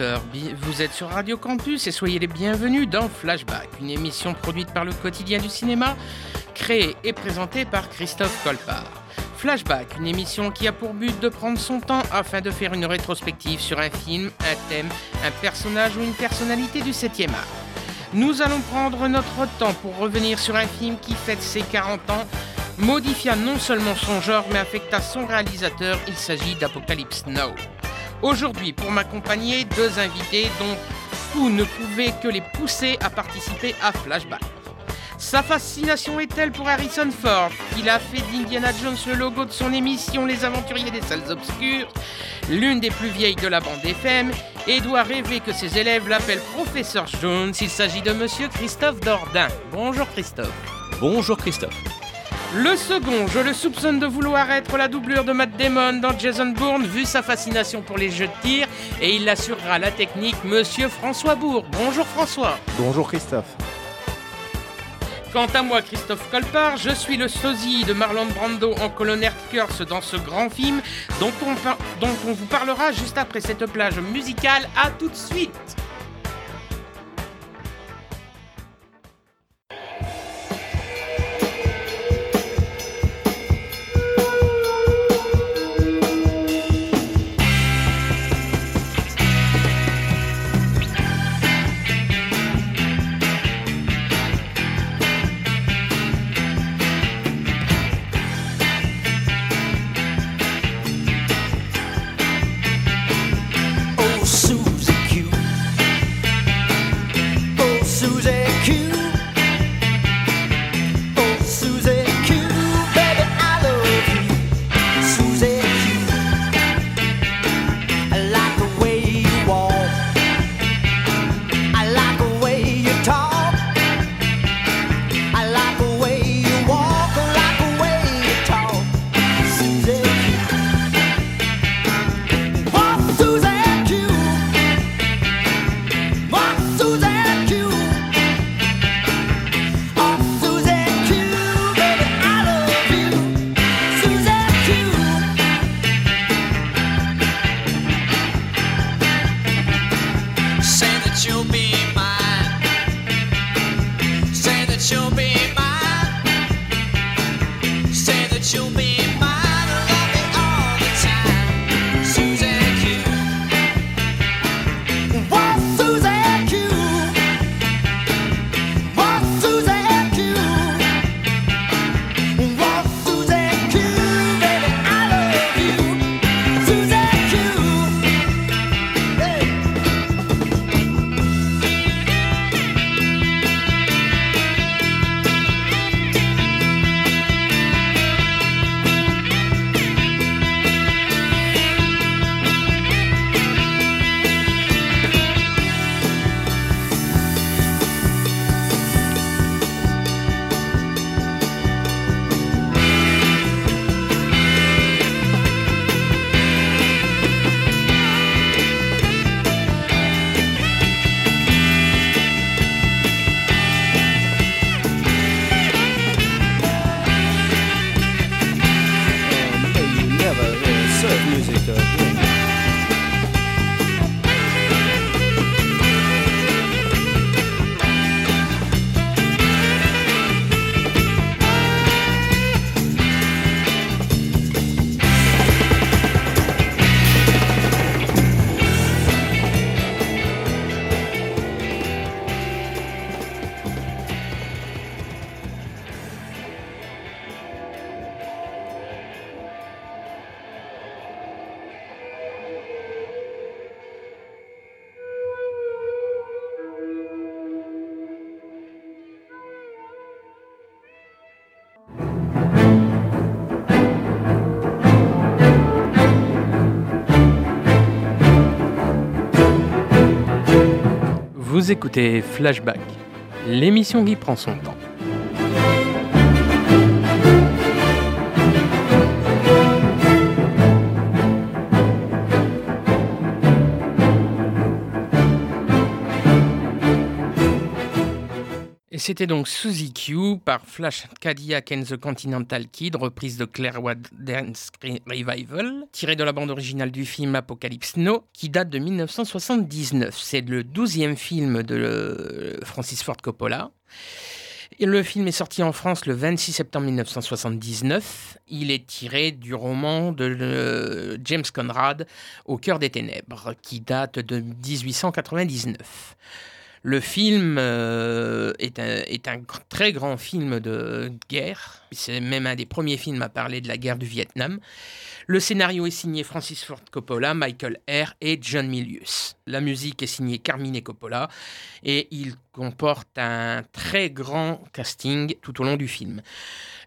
vous êtes sur Radio Campus et soyez les bienvenus dans Flashback, une émission produite par le quotidien du cinéma, créée et présentée par Christophe Colpart. Flashback, une émission qui a pour but de prendre son temps afin de faire une rétrospective sur un film, un thème, un personnage ou une personnalité du 7e art. Nous allons prendre notre temps pour revenir sur un film qui fête ses 40 ans, modifia non seulement son genre mais affecta son réalisateur, il s'agit d'Apocalypse Now. Aujourd'hui, pour m'accompagner, deux invités dont vous ne pouvez que les pousser à participer à Flashback. Sa fascination est telle pour Harrison Ford qu'il a fait d'Indiana Jones le logo de son émission Les Aventuriers des Salles Obscures, l'une des plus vieilles de la bande FM, et doit rêver que ses élèves l'appellent Professeur Jones. Il s'agit de Monsieur Christophe Dordain. Bonjour Christophe. Bonjour Christophe. Le second, je le soupçonne de vouloir être la doublure de Matt Damon dans Jason Bourne, vu sa fascination pour les jeux de tir, et il assurera la technique, monsieur François Bourg. Bonjour François. Bonjour Christophe. Quant à moi, Christophe Colpart, je suis le sosie de Marlon Brando en colonel Curse dans ce grand film dont on, dont on vous parlera juste après cette plage musicale. À tout de suite! Vous écoutez Flashback, l'émission qui prend son temps. C'était donc Suzy Q par Flash Cadillac and the Continental Kid, reprise de Claire Dance Revival, tirée de la bande originale du film Apocalypse Now, qui date de 1979. C'est le douzième film de euh, Francis Ford Coppola. Le film est sorti en France le 26 septembre 1979. Il est tiré du roman de euh, James Conrad, Au cœur des ténèbres, qui date de 1899. Le film euh, est, un, très grand film de guerre. C'est même un des premiers films à parler de la guerre du Vietnam. Le scénario est signé Francis Ford Coppola, Michael Eyre et John Milius. La musique est signée Carmine Coppola et il comporte un très grand casting tout au long du film.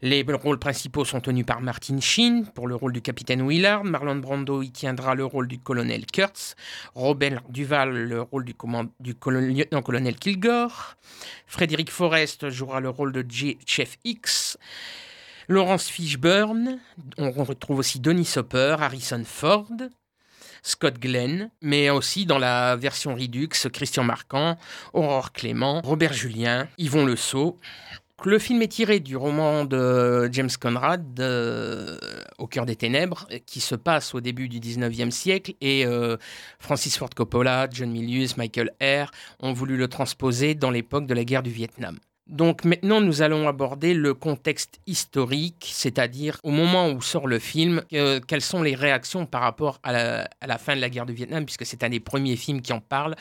Les rôles principaux sont tenus par Martin Sheen pour le rôle du capitaine Willard, Marlon Brando y tiendra le rôle du colonel Kurtz, Robert Duval le rôle du, du lieutenant-colonel Kilgore, Frédéric Forrest jouera le rôle de Chef X, Laurence Fishburne, on retrouve aussi Donny Sopper, Harrison Ford, Scott Glenn, mais aussi dans la version Redux, Christian Marquand, Aurore Clément, Robert Julien, Yvon Le Sceau, le film est tiré du roman de James Conrad, Au cœur des ténèbres, qui se passe au début du 19e siècle. Et euh, Francis Ford Coppola, John Milius, Michael Eyre ont voulu le transposer dans l'époque de la guerre du Vietnam. Donc maintenant, nous allons aborder le contexte historique, c'est-à-dire au moment où sort le film, euh, quelles sont les réactions par rapport à la, fin de la guerre du Vietnam, puisque c'est un des premiers films qui en parle,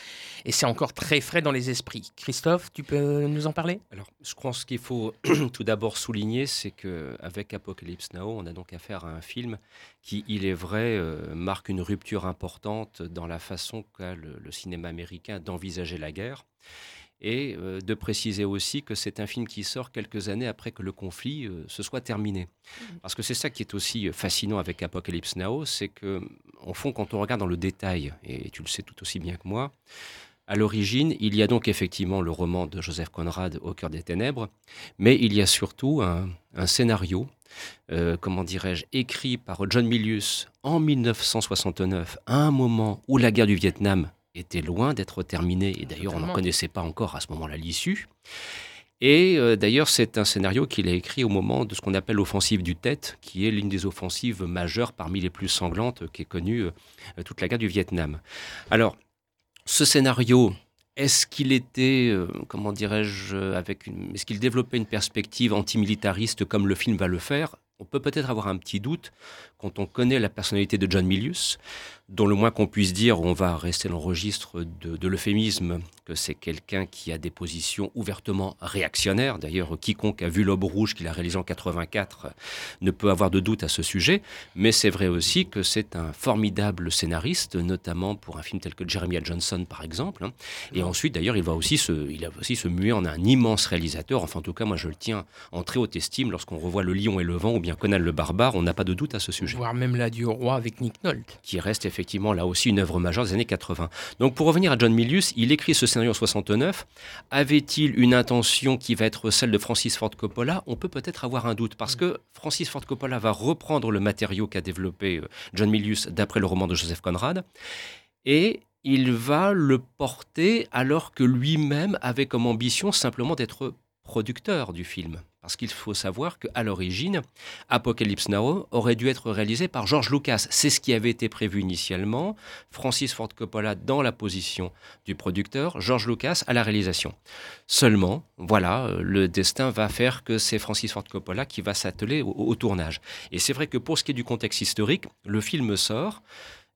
et c'est encore très frais dans les esprits. Christophe, tu peux nous en parler? Alors, je pense qu'il faut tout d'abord souligner, c'est qu'avec Apocalypse Now, on a donc affaire à un film qui, il est vrai, euh, marque une rupture importante dans la façon qu'a le cinéma américain d'envisager la guerre et euh, de préciser aussi que c'est un film qui sort quelques années après que le conflit euh, se soit terminé. Mmh. Parce que c'est ça qui est aussi fascinant avec Apocalypse Now, c'est que, en fond, quand on regarde dans le détail, et tu le sais tout aussi bien que moi, à l'origine, il y a donc effectivement le roman de Joseph Conrad Au cœur des ténèbres, mais il y a surtout un, scénario, euh, comment dirais-je, écrit par John Milius en 1969, à un moment où la guerre du Vietnam était loin d'être terminé, et d'ailleurs on n'en connaissait pas encore à ce moment-là l'issue. Et euh, d'ailleurs, c'est un scénario qu'il a écrit au moment de ce qu'on appelle l'offensive du Tête, qui est l'une des offensives majeures parmi les plus sanglantes qu'ait connue euh, toute la guerre du Vietnam. Alors, ce scénario, est-ce qu'il était, euh, comment dirais-je, avec une, est-ce qu'il développait une perspective antimilitariste comme le film va le faire? On peut peut-être avoir un petit doute quand on connaît la personnalité de John Milius dont le moins qu'on puisse dire, on va rester dans le registre de, l'euphémisme, que c'est quelqu'un qui a des positions ouvertement réactionnaires. D'ailleurs, quiconque a vu L'Aube Rouge qu'il a réalisé en 84 ne peut avoir de doute à ce sujet. Mais c'est vrai aussi que c'est un formidable scénariste, notamment pour un film tel que Jeremiah Johnson, par exemple. Et ensuite, d'ailleurs, il va aussi se, il a aussi se muer en un immense réalisateur. Enfin, en tout cas, moi, je le tiens en très haute estime lorsqu'on revoit Le Lion et le Vent ou bien Conan le Barbare. On n'a pas de doute à ce sujet. Voire même l'Adieu au roi avec Nick Nolte. Qui reste effectivement là aussi une œuvre majeure des années 80. Donc pour revenir à John Milius, il écrit ce scénario en 69. Avait-il une intention qui va être celle de Francis Ford Coppola? On peut peut-être avoir un doute parce que Francis Ford Coppola va reprendre le matériau qu'a développé euh, John Milius d'après le roman de Joseph Conrad et il va le porter alors que lui-même avait comme ambition simplement d'être producteur du film. Parce qu'il faut savoir qu'à l'origine, Apocalypse Now aurait dû être réalisé par George Lucas. C'est ce qui avait été prévu initialement. Francis Ford Coppola dans la position du producteur, George Lucas à la réalisation. Seulement, voilà, le destin va faire que c'est Francis Ford Coppola qui va s'atteler au, tournage. Et c'est vrai que pour ce qui est du contexte historique, le film sort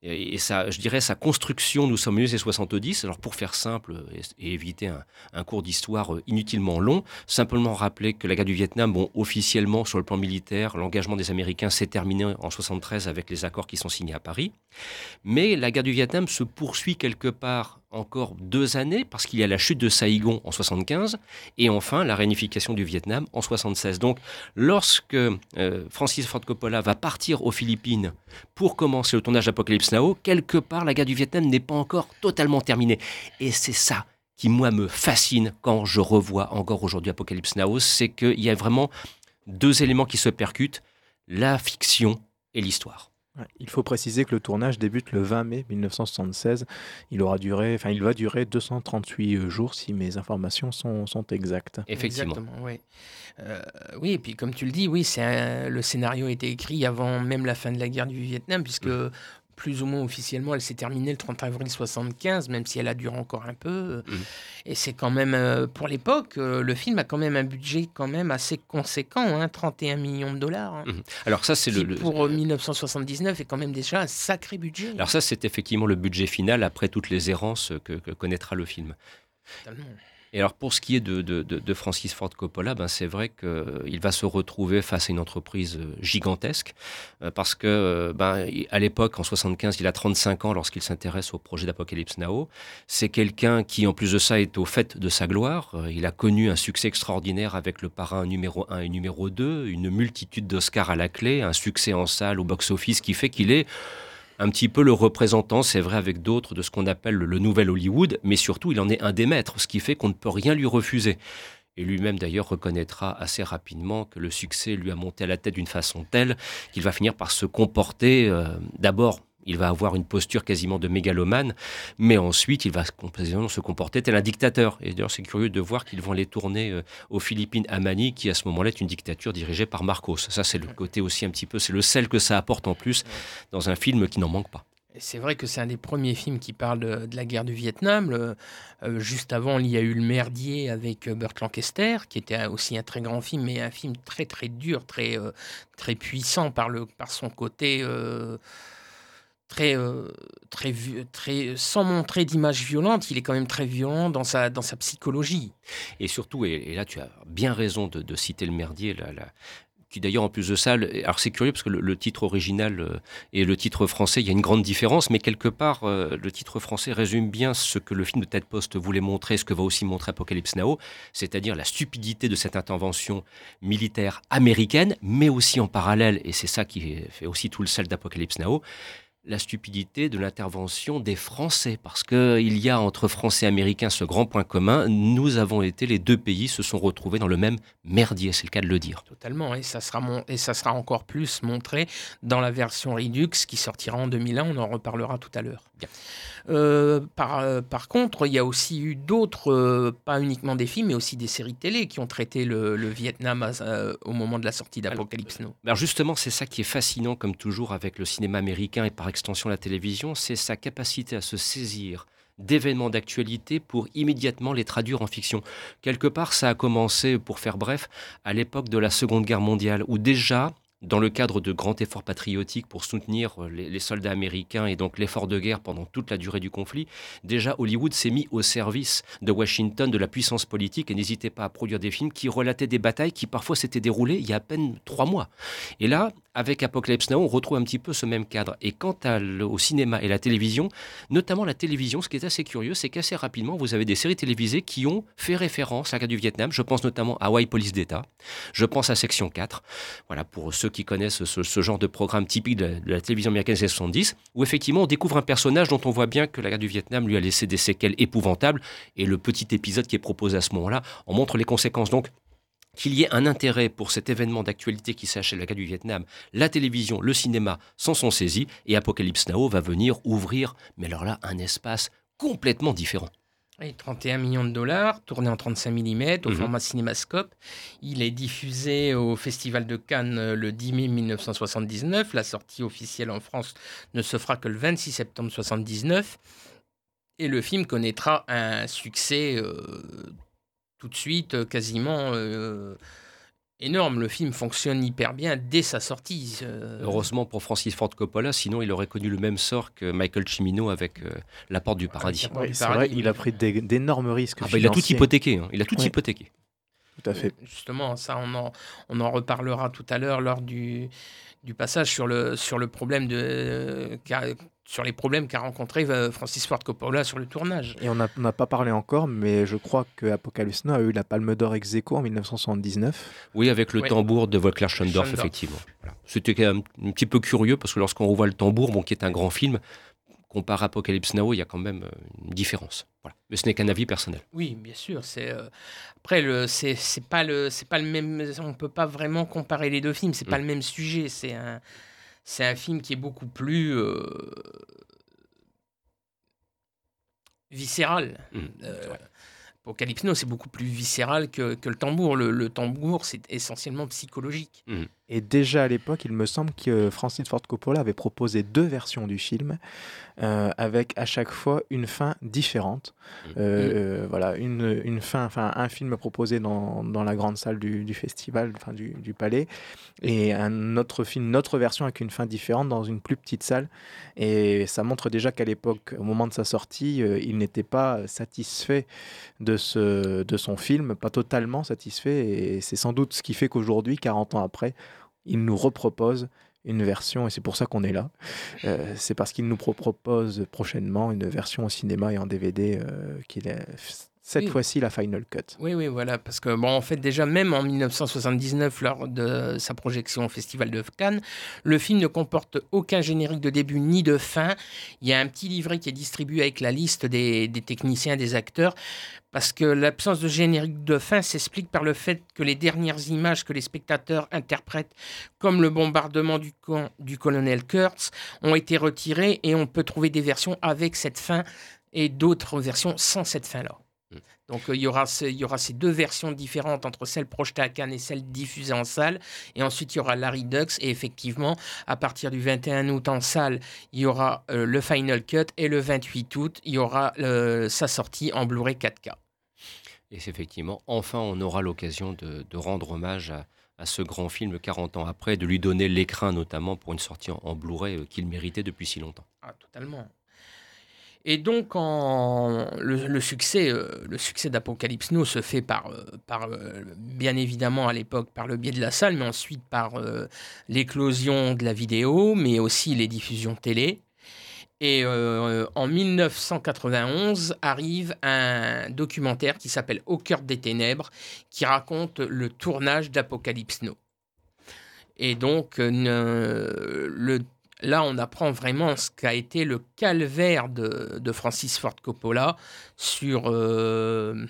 et, ça, je dirais sa construction, nous sommes 70. Alors pour faire simple et, éviter un, cours d'histoire euh, inutilement long, simplement rappeler que la guerre du Vietnam, bon, officiellement sur le plan militaire, l'engagement des Américains s'est terminé en 73 avec les accords qui sont signés à Paris. Mais la guerre du Vietnam se poursuit quelque part encore deux années parce qu'il y a la chute de Saïgon en 75 et enfin la réunification du Vietnam en 76. Donc lorsque euh, Francis Ford Coppola va partir aux Philippines pour commencer le tournage d'Apocalypse Now, quelque part la guerre du Vietnam n'est pas encore totalement terminée. Et c'est ça qui moi me fascine quand je revois encore aujourd'hui Apocalypse Now, c'est qu'il y a vraiment deux éléments qui se percutent, la fiction et l'histoire. Il faut préciser que le tournage débute le 20 mai 1976. Il aura duré, enfin, il va durer 238 jours si mes informations sont, sont exactes. Effectivement. oui. Euh, oui, et puis comme tu le dis, oui, c'est le scénario a été écrit avant même la fin de la guerre du Vietnam, puisque plus ou moins officiellement, elle s'est terminée le 30 avril 75, même si elle a duré encore un peu. Mhm. Et c'est quand même, euh, pour l'époque, euh, le film a quand même un budget quand même assez conséquent, hein, 31 millions de dollars. Hein. Mhm. Alors ça, c'est le, pour 1979 est quand même déjà un sacré budget. Alors ça, c'est effectivement le budget final après toutes les errances que, que connaîtra le film. Totalement. Et alors pour ce qui est de, de, Francis Ford Coppola, ben c'est vrai qu'il va se retrouver face à une entreprise euh, gigantesque euh, parce que euh, ben, à l'époque, en 75, il a 35 ans lorsqu'il s'intéresse au projet d'Apocalypse Now. C'est quelqu'un qui, en plus de ça, est au fait de sa gloire. Il a connu un succès extraordinaire avec le parrain numéro 1 et numéro 2, une multitude d'Oscars à la clé, un succès en salle au box-office qui fait qu'il est un petit peu le représentant, c'est vrai, avec d'autres, de ce qu'on appelle le nouvel Hollywood, mais surtout, il en est un des maîtres, ce qui fait qu'on ne peut rien lui refuser. Et lui-même d'ailleurs reconnaîtra assez rapidement que le succès lui a monté à la tête d'une façon telle qu'il va finir par se comporter euh, d'abord il va avoir une posture quasiment de mégalomane, mais ensuite il va se comporter tel un dictateur. Et d'ailleurs, c'est curieux de voir qu'ils vont aller tourner euh, aux Philippines à Manille, qui à ce moment-là est une dictature dirigée par Marcos. Ça, c'est le côté aussi un petit peu, c'est le sel que ça apporte en plus dans un film qui n'en manque pas. C'est vrai que c'est un des premiers films qui parle de, la guerre du Vietnam. Euh, juste avant, il y a eu Le Merdier avec euh, Burt Lancaster, qui était aussi un très grand film, mais un film très très dur, très, très puissant par, le, par son côté très, euh, très, très, sans montrer d'image violente, il est quand même très violent dans sa, dans sa psychologie. Et surtout, et, là tu as bien raison de, citer le merdier, là, qui d'ailleurs en plus de ça, alors c'est curieux parce que le, titre original euh, et le titre français, il y a une grande différence, mais quelque part, euh, le titre français résume bien ce que le film de Ted Post voulait montrer, ce que va aussi montrer Apocalypse Now, c'est-à-dire la stupidité de cette intervention militaire américaine, mais aussi en parallèle, et c'est ça qui fait aussi tout le sel d'Apocalypse Now, la stupidité de l'intervention des Français, parce qu'il y a entre Français et Américains ce grand point commun, nous avons été, les deux pays se sont retrouvés dans le même merdier, c'est le cas de le dire. Totalement, et ça sera, encore plus montré dans la version Redux qui sortira en 2001, on en reparlera tout à l'heure. Euh, par, euh, par, contre, il y a aussi eu d'autres, euh, pas uniquement des films, mais aussi des séries télé qui ont traité le, Vietnam au moment de la sortie d'Apocalypse Now. Alors justement, c'est ça qui est fascinant, comme toujours, avec le cinéma américain et par extension la télévision, c'est sa capacité à se saisir d'événements d'actualité pour immédiatement les traduire en fiction. Quelque part, ça a commencé, pour faire bref, à l'époque de la Seconde Guerre mondiale, où déjà, dans le cadre de grands efforts patriotiques pour soutenir euh, les, soldats américains et donc l'effort de guerre pendant toute la durée du conflit, déjà Hollywood s'est mis au service de Washington, de la puissance politique, et n'hésitait pas à produire des films qui relataient des batailles qui parfois s'étaient déroulées il y a à peine trois mois. Et là, avec Apocalypse Now, on retrouve un petit peu ce même cadre. Et quant au cinéma et la télévision, notamment la télévision, ce qui est assez curieux, c'est qu'assez rapidement, vous avez des séries télévisées qui ont fait référence à la guerre du Vietnam. Je pense notamment à Hawaii Police d'État. Je pense à Section 4. Voilà, pour ceux qui connaissent ce, genre de programme typique de, la télévision américaine des 70, où effectivement on découvre un personnage dont on voit bien que la guerre du Vietnam lui a laissé des séquelles épouvantables. Et le petit épisode qui est proposé à ce moment-là en montre les conséquences. Donc, qu'il y ait un intérêt pour cet événement d'actualité qui s'achève la guerre du Vietnam, la télévision, le cinéma s'en sont saisis et Apocalypse Now va venir ouvrir, mais alors là, un espace complètement différent. 31 millions de dollars, tourné en 35 mm au mhm. format cinémascope. Il est diffusé au Festival de Cannes euh, le 10 mai 1979. La sortie officielle en France ne se fera que le 26 septembre 1979. Et le film connaîtra un succès euh, tout de suite, euh, quasiment euh, énorme. Le film fonctionne hyper bien dès sa sortie. Euh. Heureusement pour Francis Ford Coppola, sinon il aurait connu le même sort que Michael Cimino avec La Porte du Paradis. c'est vrai, il a pris d'énormes risques. Ah bah, il a tout hypothéqué. Hein. Il a tout hypothéqué. Tout à fait. Justement, ça, on en, on en reparlera tout à l'heure lors du, du passage sur le, sur le problème de, sur les problèmes qu'a rencontré euh, Francis Ford Coppola sur le tournage. Et on n'a pas parlé encore, mais je crois que Apocalypse Now a eu la Palme d'Or ex aequo en 1979. Oui, avec le tambour de Volker Schendorf, effectivement. C'était un, un, petit peu curieux parce que lorsqu'on revoit le tambour, bon, qui est un grand film, comparé à Apocalypse Now, il y a quand même euh, une différence. Voilà. Mais ce n'est qu'un avis personnel. Oui, bien sûr. C'est euh, après le, c'est pas le, c'est pas le même. On peut pas vraiment comparer les deux films. C'est pas mm. le même sujet. C'est un c'est un film qui est beaucoup plus viscéral. Mmh, Apocalypse Now, c'est beaucoup plus viscéral que, le tambour. Le, tambour, c'est essentiellement psychologique. Mmh. Et déjà à l'époque, il me semble que Francis Ford Coppola avait proposé deux versions du film, euh, avec à chaque fois une fin différente. Mmh. Euh, euh, voilà, une, une, fin, enfin un film proposé dans, dans la grande salle du, du festival, enfin du, du, palais, et un autre film, une autre version avec une fin différente dans une plus petite salle. Et ça montre déjà qu'à l'époque, au moment de sa sortie, il n'était pas satisfait de, ce, de son film, pas totalement satisfait. Et c'est sans doute ce qui fait qu'aujourd'hui, 40 ans après, il nous repropose une version, et c'est pour ça qu'on est là. Euh, c'est parce qu'il nous propose prochainement une version au cinéma et en DVD euh, qu'il est cette fois-ci la Final Cut. Oui, oui, voilà, parce que, bon, en fait, déjà, même en 1979, lors de sa projection au Festival de Cannes, le film ne comporte aucun générique de début ni de fin. Il y a un petit livret qui est distribué avec la liste des, des techniciens, des acteurs, parce que l'absence de générique de fin s'explique par le fait que les dernières images que les spectateurs interprètent, comme le bombardement du camp du colonel Kurtz, ont été retirées et on peut trouver des versions avec cette fin et d'autres versions sans cette fin-là. Donc euh, il, y aura il y aura ces deux versions différentes entre celle projetée à Cannes et celle diffusée en salle. Et ensuite, il y aura la Redux. Et effectivement, à partir du 21 août en salle, il y aura euh, le Final Cut. Et le 28 août, il y aura euh, sa sortie en Blu-ray 4K. Et effectivement, enfin, on aura l'occasion de, rendre hommage à, ce grand film 40 ans après, de lui donner l'écrin notamment pour une sortie en, en Blu-ray qu'il méritait depuis si longtemps. Ah, totalement. Et donc, le, succès, euh, le succès d'Apocalypse Now se fait euh, par euh, bien évidemment à l'époque par le biais de la salle, mais ensuite par l'éclosion de la vidéo, mais aussi les diffusions télé. Et en 1991 arrive un documentaire qui s'appelle Au cœur des ténèbres, qui raconte le tournage d'Apocalypse Now. Et donc, le là, on apprend vraiment ce qu'a été le calvaire de, Francis Ford Coppola sur, euh,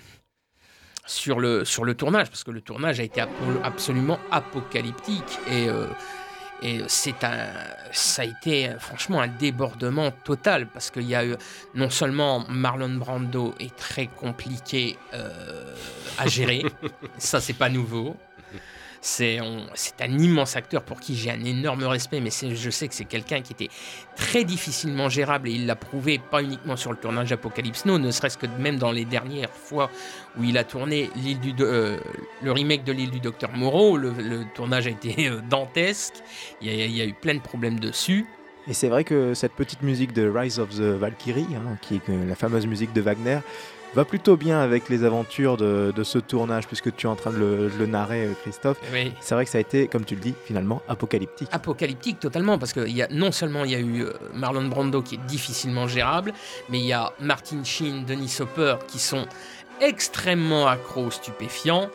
sur, le, sur le tournage, parce que le tournage a été absolument apocalyptique. Et, euh, et c'est un, ça a été franchement un débordement total, parce qu'il y a eu non seulement Marlon Brando est très compliqué euh, à gérer, ça c'est pas nouveau. C'est un immense acteur pour qui j'ai un énorme respect, mais je sais que c'est quelqu'un qui était très difficilement gérable et il l'a prouvé pas uniquement sur le tournage d'Apocalypse Now, ne serait-ce que même dans les dernières fois où il a tourné du, euh, le remake de l'île du docteur Moreau. Le, tournage a été euh, dantesque, il y, a, eu plein de problèmes dessus. Et c'est vrai que cette petite musique de Rise of the Valkyrie, hein, qui est la fameuse musique de Wagner, va plutôt bien avec les aventures de, ce tournage, puisque tu es en train de le, narrer, euh, Christophe. C'est vrai que ça a été, comme tu le dis, finalement apocalyptique. Apocalyptique totalement, parce que y a, non seulement il y a eu euh, Marlon Brando qui est difficilement gérable, mais il y a Martin Sheen, Denis Hopper qui sont extrêmement accros stupéfiants,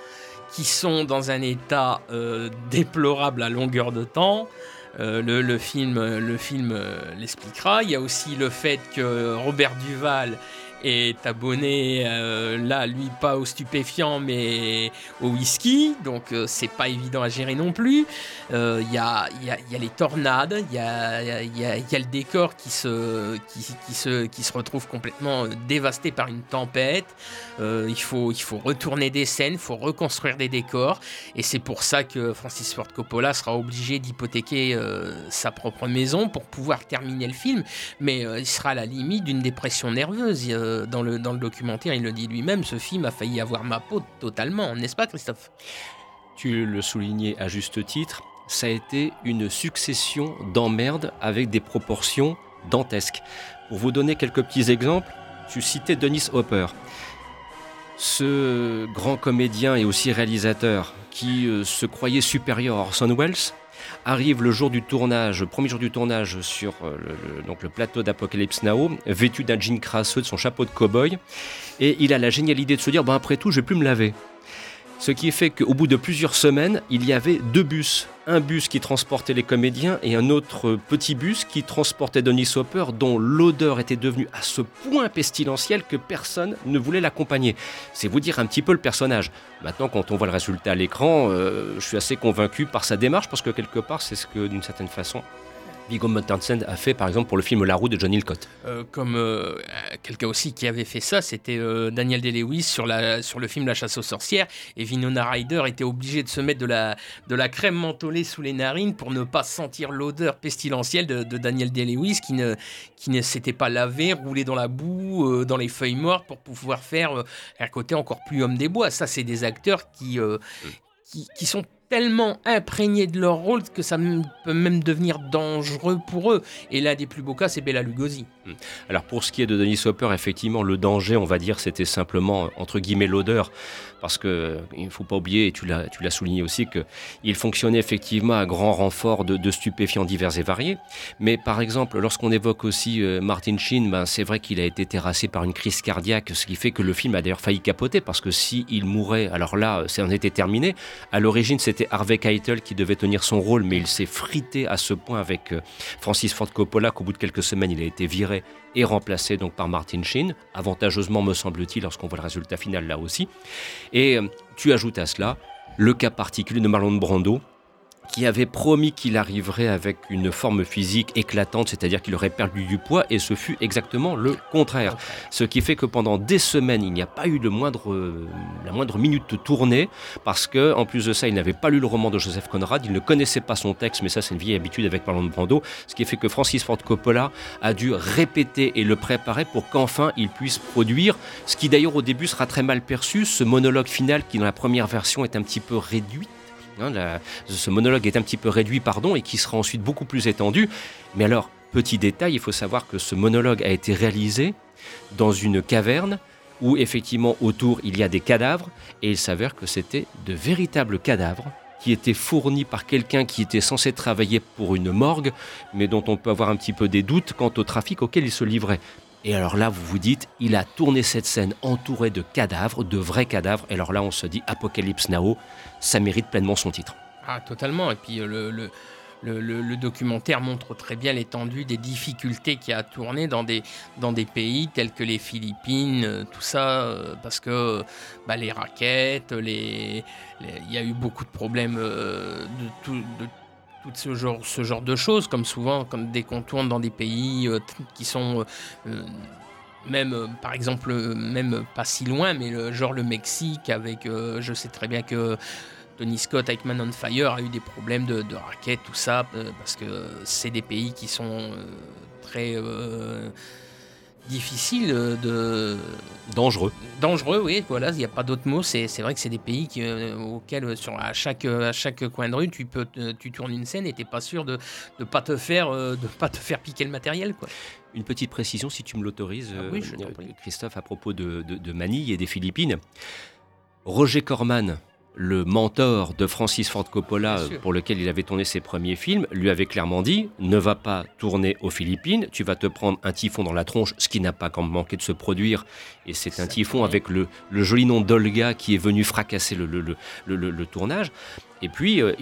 qui sont dans un état euh, déplorable à longueur de temps. le, film, le film l'expliquera. Il y a aussi le fait que Robert Duval est abonné euh, là, lui, pas au stupéfiant, mais au whisky. Donc, euh, c'est pas évident à gérer non plus. Il euh, y, a, y, a, les tornades, il y a, y, a, le décor qui se, qui, se, qui se retrouve complètement dévasté par une tempête. il, faut, il faut retourner des scènes, il faut reconstruire des décors. Et c'est pour ça que Francis Ford Coppola sera obligé d'hypothéquer sa propre maison pour pouvoir terminer le film. Mais il sera à la limite d'une dépression nerveuse. Euh, dans, le, documentaire, il le dit lui-même, ce film a failli avoir ma peau totalement, n'est-ce pas Christophe? Tu le soulignais à juste titre, ça a été une succession d'emmerdes avec des proportions dantesques. Pour vous donner quelques petits exemples, tu citais Dennis Hopper. Ce grand comédien et aussi réalisateur qui euh, se croyait supérieur à Orson Welles arrive le jour du tournage, premier jour du tournage sur euh, le, plateau d'Apocalypse Now, vêtu d'un jean crasseux, de son chapeau de cow-boy, et il a la géniale de se dire, bon après tout, je vais plus me laver. Ce qui fait qu'au bout de plusieurs semaines, il y avait deux bus. Un bus qui transportait les comédiens et un autre petit bus qui transportait Denis Hopper, dont l'odeur était devenue à ce point pestilentielle que personne ne voulait l'accompagner. C'est vous dire un petit peu le personnage. Maintenant, quand on voit le résultat à l'écran, euh, je suis assez convaincu par sa démarche parce que quelque part, c'est ce que, d'une certaine façon, Viggo Mortensen a fait par exemple pour le film La Roue de John Hillcott. Euh, comme euh, quelqu'un aussi qui avait fait ça, c'était euh, Daniel Day-Lewis sur, la, sur le film La chasse aux sorcières. Et Vinona Ryder était obligé de se mettre de la, de la crème mentholée sous les narines pour ne pas sentir l'odeur pestilentielle de, Daniel Day-Lewis qui ne, qui ne s'était pas lavé, roulé dans la boue, dans les feuilles mortes pour pouvoir faire un côté encore plus homme des bois. Ça, c'est des acteurs qui, qui, qui sont tellement imprégnés de leur rôle que ça peut même devenir dangereux pour eux. Et l'un des plus beaux cas, c'est Bella Lugosi. Hmm. Alors pour ce qui est de Denis Hopper, effectivement, le danger, on va dire, c'était simplement, entre guillemets, l'odeur. Parce qu'il ne faut pas oublier, et tu l'as souligné aussi, qu'il fonctionnait effectivement à grand renfort de, stupéfiants divers et variés. Mais par exemple, lorsqu'on évoque aussi euh, Martin Sheen, ben, c'est vrai qu'il a été terrassé par une crise cardiaque, ce qui fait que le film a d'ailleurs failli capoter, parce que s'il mourait, alors là, ça en était terminé. À l'origine, c'était c'était Harvey Keitel qui devait tenir son rôle, mais il s'est frité à ce point avec euh, Francis Ford Coppola qu'au bout de quelques semaines, il a été viré et remplacé donc par Martin Sheen, avantageusement me semble-t-il lorsqu'on voit le résultat final là aussi. Et euh, tu ajoutes à cela le cas particulier de Marlon Brando, qui avait promis qu'il arriverait avec une forme physique éclatante, c'est-à-dire qu'il aurait perdu du poids, et ce fut exactement le contraire. Ce qui fait que pendant des semaines, il n'y a pas eu le moindre, la moindre minute de tournée, parce que en plus de ça, il n'avait pas lu le roman de Joseph Conrad, il ne connaissait pas son texte, mais ça c'est une vieille habitude avec Marlon Brando, ce qui fait que Francis Ford Coppola a dû répéter et le préparer pour qu'enfin il puisse produire, ce qui d'ailleurs au début sera très mal perçu, ce monologue final qui dans la première version est un petit peu réduit Hein, ce monologue est un petit peu réduit, pardon, et qui sera ensuite beaucoup plus étendu. Mais alors, petit détail, il faut savoir que ce monologue a été réalisé dans une caverne où effectivement autour il y a des cadavres, et il s'avère que c'était de véritables cadavres qui étaient fournis par quelqu'un qui était censé travailler pour une morgue, mais dont on peut avoir un petit peu des doutes quant au trafic auquel il se livrait. Et alors là, vous vous dites, il a tourné cette scène entourée de cadavres, de vrais cadavres. Et alors là, on se dit, Apocalypse Now, ça mérite pleinement son titre. Ah, totalement. Et puis euh, le, documentaire montre très bien l'étendue des difficultés qu'il y a à tourner dans des, dans des pays tels que les Philippines, euh, tout ça, euh, parce que bah, les raquettes, il y a eu beaucoup de problèmes de, tout, de tout ce genre, ce genre de choses, comme souvent quand dès qu'on tourne dans des pays euh, qui sont euh, euh, même par exemple même pas si loin, mais le, genre le Mexique avec, je sais très bien que Tony Scott avec Man on Fire a eu des problèmes de, de raquettes, tout ça, parce que c'est des pays qui sont très difficile de... Dangereux. Dangereux, oui, voilà, il n'y a pas d'autre mot. C'est vrai que c'est des pays qui, euh, auxquels, euh, sur, à, chaque, à chaque coin de rue, tu, peux, tu tournes une scène et tu n'es pas sûr de ne pas, te faire, euh, de pas te faire piquer le matériel. Quoi. Une petite précision, si tu me l'autorises, ah oui, Christophe, à propos de, de, de Manille et des Philippines. Roger Corman, le mentor de Francis Ford Coppola, pour lequel il avait tourné ses premiers films, lui avait clairement dit ne va pas tourner aux Philippines, tu vas te prendre un typhon dans la tronche, ce qui n'a pas quand manqué de se produire. Et c'est un typhon avec le, joli nom d'Olga qui est venu fracasser le, le tournage. Et puis, euh,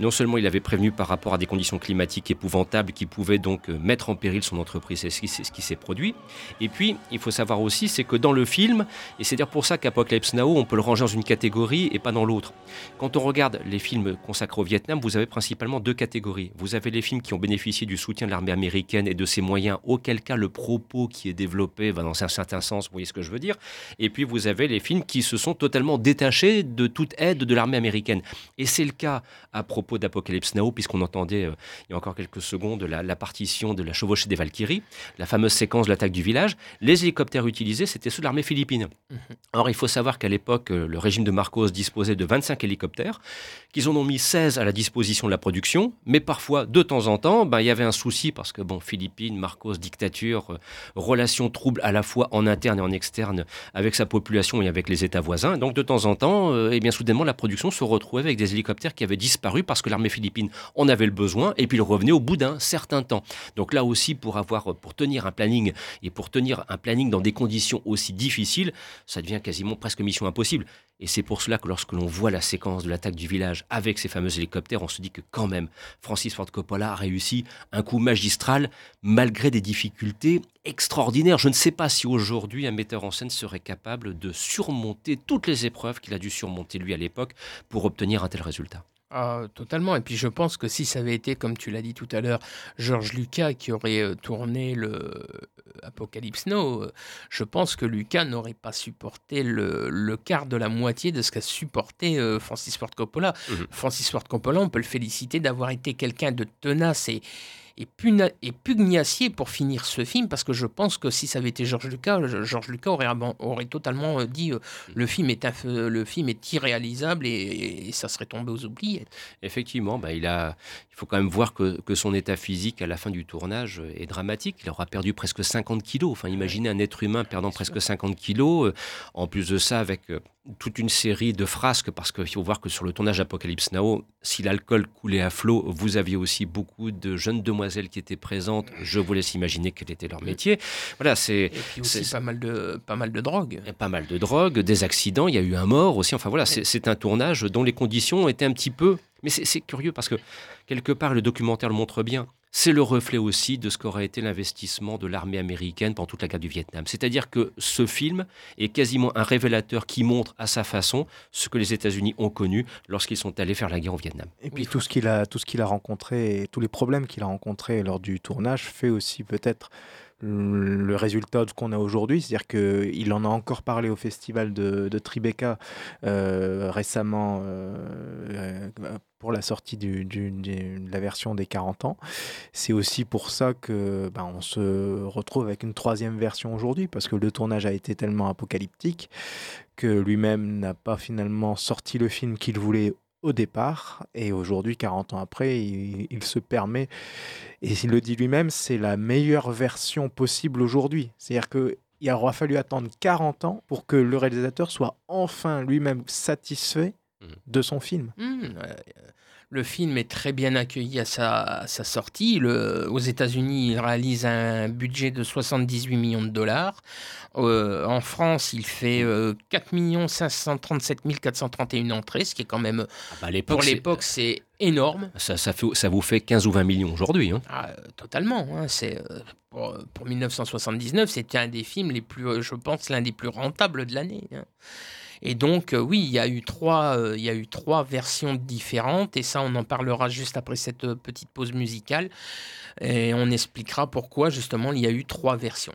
non seulement il avait prévenu par rapport à des conditions climatiques épouvantables qui pouvaient donc euh, mettre en péril son entreprise, c'est ce qui, s'est produit. Et puis, il faut savoir aussi, c'est que dans le film, et c'est dire pour ça qu'Apocalypse Now, on peut le ranger dans une catégorie et pas dans l'autre. Quand on regarde les films consacrés au Vietnam, vous avez principalement deux catégories. Vous avez les films qui ont bénéficié du soutien de l'armée américaine et de ses moyens, auquel cas le propos qui est développé va dans un certain sens, vous voyez ce que je veux dire. Et puis, vous avez les films qui se sont totalement détachés de toute aide de l'armée américaine. C'est le cas à propos d'Apocalypse Now, puisqu'on entendait euh, il y a encore quelques secondes la, partition de la chevauchée des Valkyries, la fameuse séquence de l'attaque du village. Les hélicoptères utilisés, c'était ceux de l'armée philippine. Mhm. Or, il faut savoir qu'à l'époque, euh, le régime de Marcos disposait de 25 hélicoptères, qu'ils en ont mis 16 à la disposition de la production, mais parfois, de temps en temps, ben, il y avait un souci, parce que, bon, Philippines, Marcos, dictature, euh, relations troubles à la fois en interne et en externe avec sa population et avec les États voisins. Donc, de temps en temps, et eh bien, soudainement, la production se retrouvait avec des hélicoptères qui avait disparu parce que l'armée philippine en avait le besoin et puis il revenait au bout d'un certain temps. Donc là aussi, pour, avoir, pour tenir un planning et pour tenir un planning dans des conditions aussi difficiles, ça devient quasiment presque mission impossible. Et c'est pour cela que lorsque l'on voit la séquence de l'attaque du village avec ces fameux hélicoptères, on se dit que quand même, Francis Ford Coppola a réussi un coup magistral malgré des difficultés extraordinaires. Je ne sais pas si aujourd'hui un metteur en scène serait capable de surmonter toutes les épreuves qu'il a dû surmonter lui à l'époque pour obtenir un tel résultat. Ah, totalement. Et puis je pense que si ça avait été, comme tu l'as dit tout à l'heure, Georges Lucas qui aurait euh, tourné le euh, Apocalypse Now, euh, je pense que Lucas n'aurait pas supporté le, quart de la moitié de ce qu'a supporté Francis Ford Coppola. Mhm. Francis Ford Coppola, on peut le féliciter d'avoir été quelqu'un de tenace et, et, pugnacier pour finir ce film, parce que je pense que si ça avait été Georges Lucas, Georges Lucas aurait, aurait totalement euh, dit euh, mm. le, film est le film est irréalisable et, ça serait tombé aux oubliettes. Effectivement, bah, il, a, il faut quand même voir que, que, son état physique à la fin du tournage est dramatique. Il aura perdu presque 50 kilos. Enfin, imaginez un être humain perdant presque 50 kilos. Euh, en plus de ça, avec toute une série de frasques, parce qu'il faut voir que sur le tournage Apocalypse Now, si l'alcool coulait à flot, vous aviez aussi beaucoup de jeunes demoiselles qui étaient présentes. Je vous laisse imaginer quel était leur métier. Voilà, c'est. Et aussi pas mal de pas mal de drogue. Pas mal de drogue, des accidents. Il y a eu un mort aussi. Enfin voilà, c'est un tournage dont les conditions étaient un petit peu. Mais c'est curieux parce que quelque part le documentaire le montre bien c'est le reflet aussi de ce qu'aurait été l'investissement de l'armée américaine pendant toute la guerre du Vietnam. C'est-à-dire que ce film est quasiment un révélateur qui montre à sa façon ce que les États-Unis ont connu lorsqu'ils sont allés faire la guerre au Vietnam. Et puis tout ce qu'il a, tout ce qu'il a rencontré, et tous les problèmes qu'il a rencontrés lors du tournage fait aussi peut-être le résultat qu'on a aujourd'hui. C'est-à-dire qu'il en a encore parlé au festival de, Tribeca euh, récemment euh, pour la sortie de la version des 40 ans. C'est aussi pour ça que ben, on se retrouve avec une troisième version aujourd'hui, parce que le tournage a été tellement apocalyptique que lui-même n'a pas finalement sorti le film qu'il voulait au départ. Et aujourd'hui, 40 ans après, il, se permet, et il le dit lui-même, c'est la meilleure version possible aujourd'hui. C'est-à-dire qu'il aura fallu attendre 40 ans pour que le réalisateur soit enfin lui-même satisfait mmh. de son film. Mmh, le film est très bien accueilli à sa, sortie. aux États-Unis, il réalise un budget de 78 millions de dollars. Euh, en France, il fait 4 537 431 entrées, ce qui est quand même, ah bah, pour l'époque, c'est énorme. Ça, ça, ça, vous fait 15 ou 20 millions aujourd'hui. Hein. Ah, totalement. Hein. c'est, euh, pour, pour, 1979, c'était un des films les plus, je pense, l'un des plus rentables de l'année. Hein. Et donc, euh, oui, il y, a eu trois, euh, y a eu trois versions différentes, et ça, on en parlera juste après cette euh, petite pause musicale, et on expliquera pourquoi, justement, il y a eu trois versions.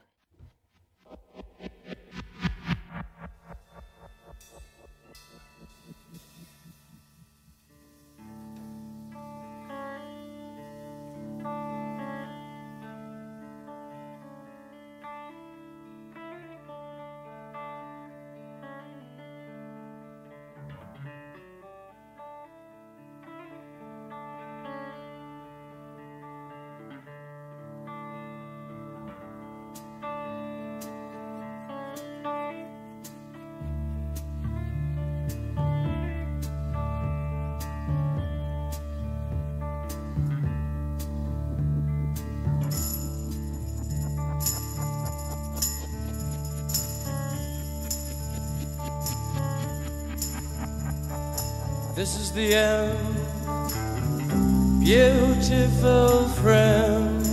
This is the end, beautiful friend.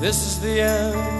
This is the end,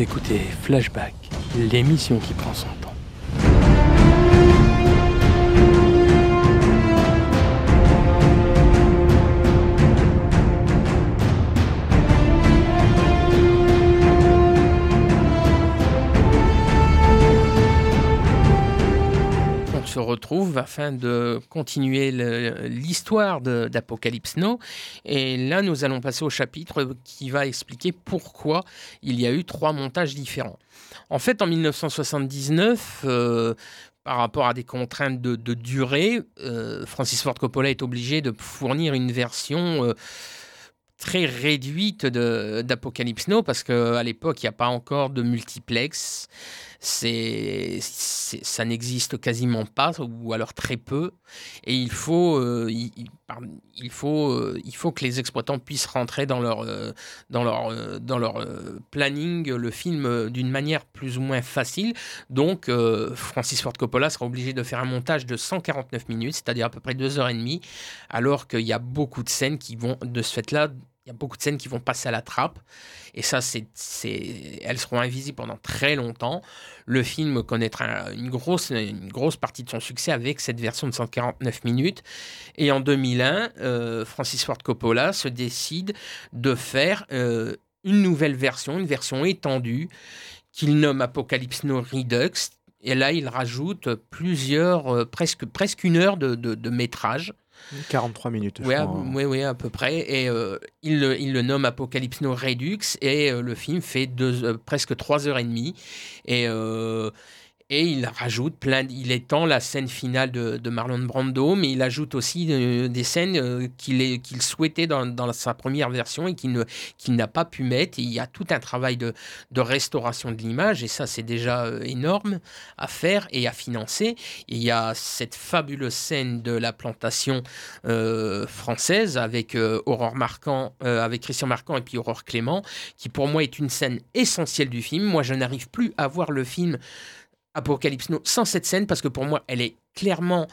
Écoutez Flashback, l'émission qui prend son se retrouve afin de continuer l'histoire d'Apocalypse Now. Et là, nous allons passer au chapitre qui va expliquer pourquoi il y a eu trois montages différents. En fait, en 1979, euh, par rapport à des contraintes de, durée, euh, Francis Ford Coppola est obligé de fournir une version euh, très réduite d'Apocalypse Now parce qu'à l'époque, il n'y a pas encore de multiplex. C'est, ça n'existe quasiment pas, ou alors très peu. Et il faut, euh, il, faut, euh, il faut que les exploitants puissent rentrer dans leur, euh, dans leur, dans leur planning le film d'une manière plus ou moins facile. Donc, Francis Ford Coppola sera obligé de faire un montage de 149 minutes, c'est-à-dire à peu près deux heures et demie, alors qu'il y a beaucoup de scènes qui vont, de ce fait-là, il y a beaucoup de scènes qui vont passer à la trappe. Et ça, c'est, c'est, elles seront invisibles pendant très longtemps. Le film connaîtra une grosse, une grosse partie de son succès avec cette version de 149 minutes. Et en 2001, euh, Francis Ford Coppola se décide de faire euh, une nouvelle version, une version étendue, qu'il nomme Apocalypse Now Redux. Et là, il rajoute plusieurs, euh, presque, presque une heure de, de- de métrage. 43 minutes, je Oui, à, crois. ouais, ouais, à peu près. Et euh, il, le- il le nomme Redux. Et euh, le film fait deux, euh, presque trois heures et demie. Et, euh, et il rajoute plein. Il étend la scène finale de, Marlon Brando, mais il ajoute aussi euh, des scènes euh, qu'il souhaitait dans, sa première version et qu'il n'a pas pu mettre. Et il y a tout un travail de, restauration de l'image. Et ça, c'est déjà euh, énorme à faire et à financer. Il y a cette fabuleuse scène de la plantation française avec euh, Aurore Marquand, avec Christian Marquand et puis Aurore Clément, qui pour moi est une scène essentielle du film. Moi, je n'arrive plus à voir le film Apocalypse Now sans cette scène parce que pour moi, elle est clairement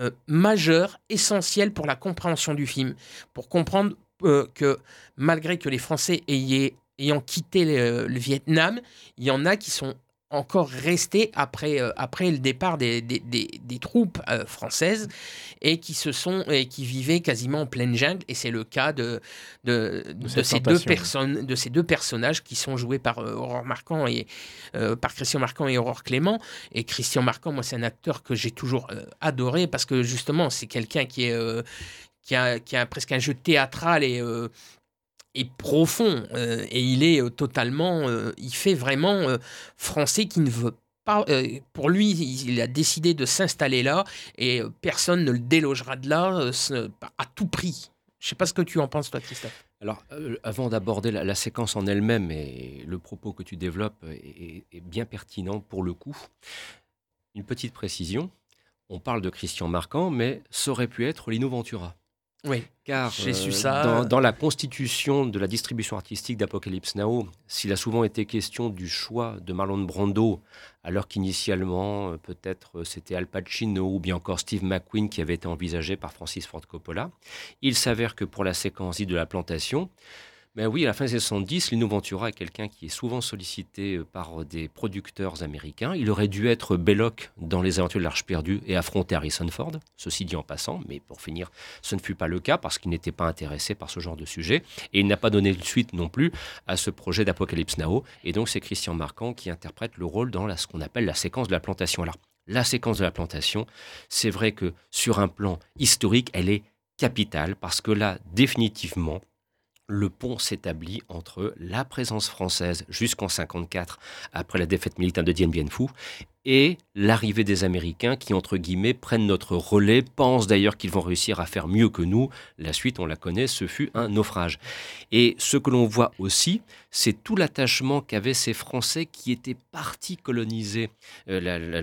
euh, majeure, essentielle pour la compréhension du film, pour comprendre euh, que malgré que les Français aient- ayant quitté le, le Vietnam, il y en a qui sont encore restés après, euh, après le départ des, des- des- des troupes euh, françaises et qui se sont et qui vivaient quasiment en pleine jungle. Et c'est le cas de, de, de cette ces deux personnes de ces deux personnages qui sont joués par euh, Aurore Marquand et par Christian Marquand et Aurore Clément. Et Christian Marquand moi c'est un acteur que j'ai toujours adoré parce que justement c'est quelqu'un qui est qui a, qui a presque un jeu théâtral et et profond euh, et il est euh, totalement euh, il fait vraiment français qui ne veut pas pour lui il, a décidé de s'installer là et personne ne le délogera de là à tout prix je sais pas ce que tu en penses toi Christophe Alors, avant d'aborder la, séquence en elle-même et le propos que tu développes est, est- est bien pertinent pour le coup, une petite précision. On parle de Christian Marquand, mais ça aurait pu être Lino Ventura. Oui Car J'ai su euh, ça. Dans, dans la constitution de la distribution artistique d'Apocalypse Now, s'il a souvent été question du choix de Marlon Brando, alors qu'initialement, euh, peut-être euh, c'était Al Pacino ou bien encore Steve McQueen qui avait été envisagé par Francis Ford Coppola, il s'avère que pour la séquence dite de la plantation, ben oui, à la fin des années 70, Lino Ventura est quelqu'un qui est souvent sollicité euh, par des producteurs américains. Il aurait dû être Belloc dans Les Aventures de l'Arche perdue et affronter Harrison Ford, ceci dit en passant, mais pour finir, ce ne fut pas le cas parce qu'il n'était pas intéressé par ce genre de sujet et il n'a pas donné de suite non plus à ce projet d'Apocalypse Now. Et donc c'est Christian Marquand qui interprète le rôle dans ce qu'on appelle la séquence de la plantation. Alors, la séquence de la plantation, c'est vrai que sur un plan historique, elle est capitale parce que là, définitivement, le pont s'établit entre la présence française jusqu'en 54, après la défaite militaire de Dien Bien Phu, et l'arrivée des Américains qui, entre guillemets, prennent notre relais, pensent d'ailleurs qu'ils vont réussir à faire mieux que nous. La suite, on la connaît, ce fut un naufrage. Et ce que l'on voit aussi, c'est tout l'attachement qu'avaient ces Français qui étaient partis coloniser euh,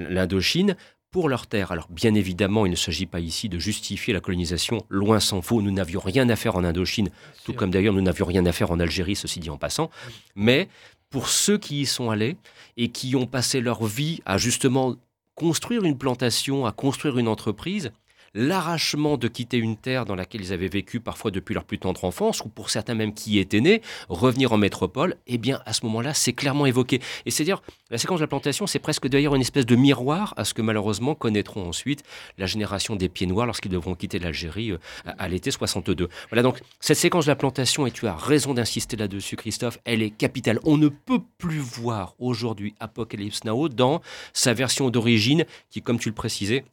l'Indochine pour leurs terres. Alors bien évidemment, il ne s'agit pas ici de justifier la colonisation, loin s'en faut, nous n'avions rien à faire en Indochine, tout comme d'ailleurs nous n'avions rien à faire en Algérie, ceci dit en passant. Mais pour ceux qui y sont allés et qui ont passé leur vie à justement construire une plantation, à construire une entreprise, l'arrachement de quitter une terre dans laquelle ils avaient vécu parfois depuis leur plus tendre enfance, ou pour certains même qui y étaient nés, revenir en métropole, eh bien à ce moment-là, c'est clairement évoqué. Et c'est-à-dire, la séquence de la plantation, c'est presque d'ailleurs une espèce de miroir à ce que malheureusement connaîtront ensuite la génération des pieds noirs lorsqu'ils devront quitter l'Algérie euh, à, l'été 62. Voilà donc cette séquence de la plantation, et tu as raison d'insister là-dessus Christophe, elle est capitale. On ne peut plus voir aujourd'hui Apocalypse Now dans sa version d'origine qui, comme tu le précisais,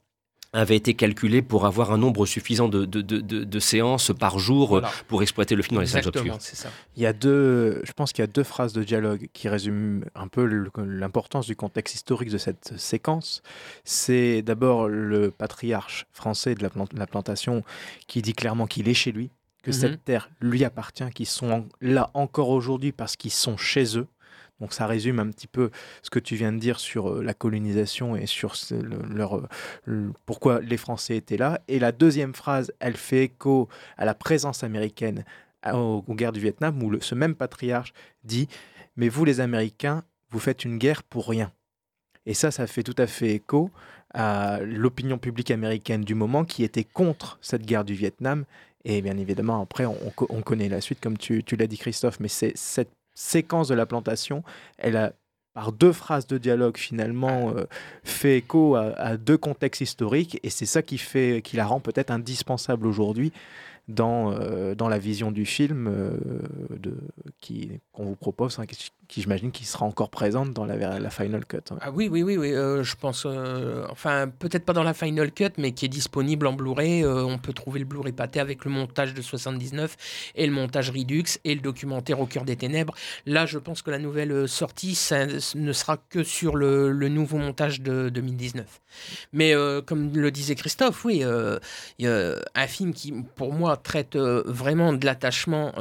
avait été calculée pour avoir un nombre suffisant de, de- de- de- de séances par jour euh, Voilà. pour exploiter le film dans les salles obscures. Il y a deux, je pense qu'il y a deux phrases de dialogue qui résument un peu l'importance du contexte historique de cette séquence. C'est d'abord le patriarche français de la, plant- la plantation qui dit clairement qu'il est chez lui, que Mhm. cette terre lui appartient, qu'ils sont en- là encore aujourd'hui parce qu'ils sont chez eux. Donc ça résume un petit peu ce que tu viens de dire sur euh, la colonisation et sur leur, euh, pourquoi les Français étaient là. Et la deuxième phrase, elle fait écho à la présence américaine aux, guerres du Vietnam, où ce même patriarche dit Mais vous, les Américains, vous faites une guerre pour rien. Et ça, ça fait tout à fait écho à l'opinion publique américaine du moment qui était contre cette guerre du Vietnam. Et bien évidemment, après, on connaît la suite, comme tu, tu l'as dit, Christophe, mais c'est cette séquence de la plantation, elle a, par deux phrases de dialogue, finalement, euh, fait écho à, à deux contextes historiques, et c'est ça qui, fait, qui la rend peut-être indispensable aujourd'hui dans, euh, dans la vision du film euh, de, qui, qu'on vous propose, hein, qui, j'imagine qui sera encore présente dans la, Final Cut. hein. Ah oui, oui, oui, oui euh, je pense. euh, enfin, peut-être pas dans la Final Cut, mais qui est disponible en Blu-ray. Euh, on peut trouver le Blu-ray pâté avec le montage de 79 et le montage Redux et le documentaire Au cœur des ténèbres. Là, je pense que la nouvelle sortie ça ne sera que sur le, nouveau montage de 2019. Mais comme le disait Christophe, oui, y a un film qui, pour moi, traite vraiment de l'attachement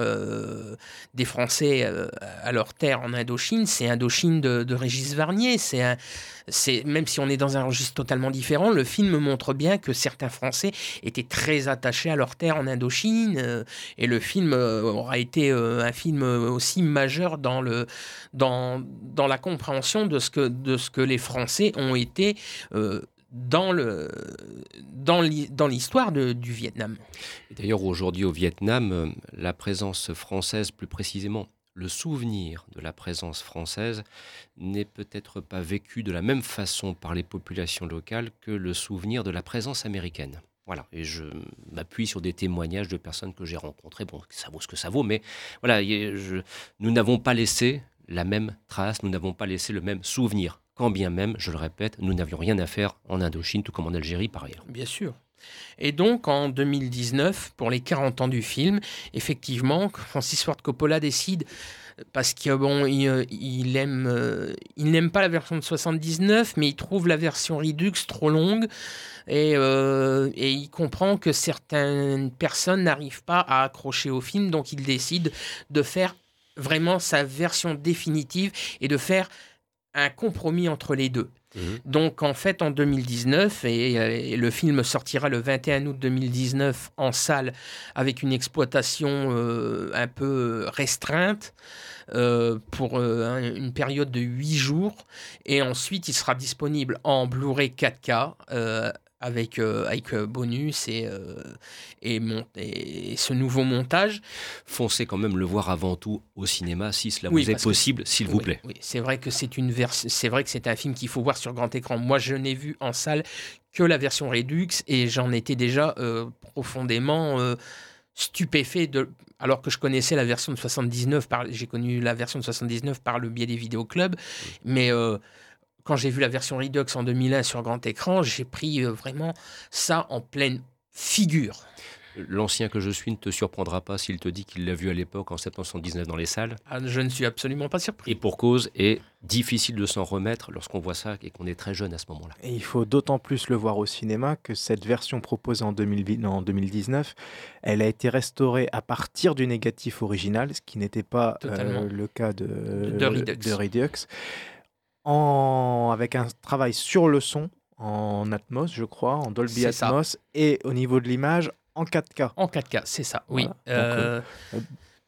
des Français à leur terre en Indochine. C'est Indochine de, Régis Varnier. C'est c'est même si on est dans un registre totalement différent, le film montre bien que certains Français étaient très attachés à leur terre en Indochine. euh, et le film euh, aura été euh, un film aussi majeur dans le dans, dans la compréhension de ce que de ce que les Français ont été. dans le dans l'hi- dans l'histoire du Vietnam. Et D'ailleurs, aujourd'hui au Vietnam, la présence française, plus précisément, le souvenir de la présence française n'est peut-être pas vécu de la même façon par les populations locales que le souvenir de la présence américaine. Voilà, et je m'appuie sur des témoignages de personnes que j'ai rencontrées. Bon, ça vaut ce que ça vaut, mais voilà, nous n'avons pas laissé la même trace, nous n'avons pas laissé le même souvenir. Quand bien même, je le répète, nous n'avions rien à faire en Indochine, tout comme en Algérie par ailleurs. Bien sûr. Et donc, en 2019, pour les 40 ans du film, effectivement, Francis Ford Coppola décide, parce qu'il bon, il, aime, euh, il n'aime pas la version de 79, mais il trouve la version Redux trop longue, et, euh, et il comprend que certaines personnes n'arrivent pas à accrocher au film, donc il décide de faire vraiment sa version définitive et de faire un compromis entre les deux. Donc en fait en 2019, et, et le film sortira le 21 août 2019 en salle avec une exploitation euh, un peu restreinte euh, pour euh, un- une période de 8 jours. Et ensuite il sera disponible en Blu-ray 4K. Avec, euh, avec euh, bonus et, euh, et, mon- et ce nouveau montage. Foncez quand même le voir avant tout au cinéma, si cela Oui, vous est possible, s'il vous plaît. oui, c'est vrai que c'est une vers- c'est vrai que c'est un film qu'il faut voir sur grand écran. Moi, je n'ai vu en salle que la version Redux et j'en étais déjà euh, profondément stupéfait de alors que je connaissais la version de 79 par j'ai connu la version de 79 par le biais des vidéoclubs mais quand j'ai vu la version Redux en 2001 sur grand écran, j'ai pris euh, vraiment ça en pleine figure. L'ancien que je suis ne te surprendra pas s'il te dit qu'il l'a vu à l'époque en 779 dans les salles. Ah, je ne suis absolument pas surpris. Et pour cause, est difficile de s'en remettre lorsqu'on voit ça et qu'on est très jeune à ce moment-là. Et il faut d'autant plus le voir au cinéma que cette version proposée en, 2000 en 2019, elle a été restaurée à partir du négatif original, ce qui n'était pas euh, le cas de, De Redux. de Redux, en, avec un travail sur le son en Atmos, je crois, en Dolby ça. Atmos, et au niveau de l'image en 4K. En 4K, c'est ça, oui. Voilà. Donc, Euh,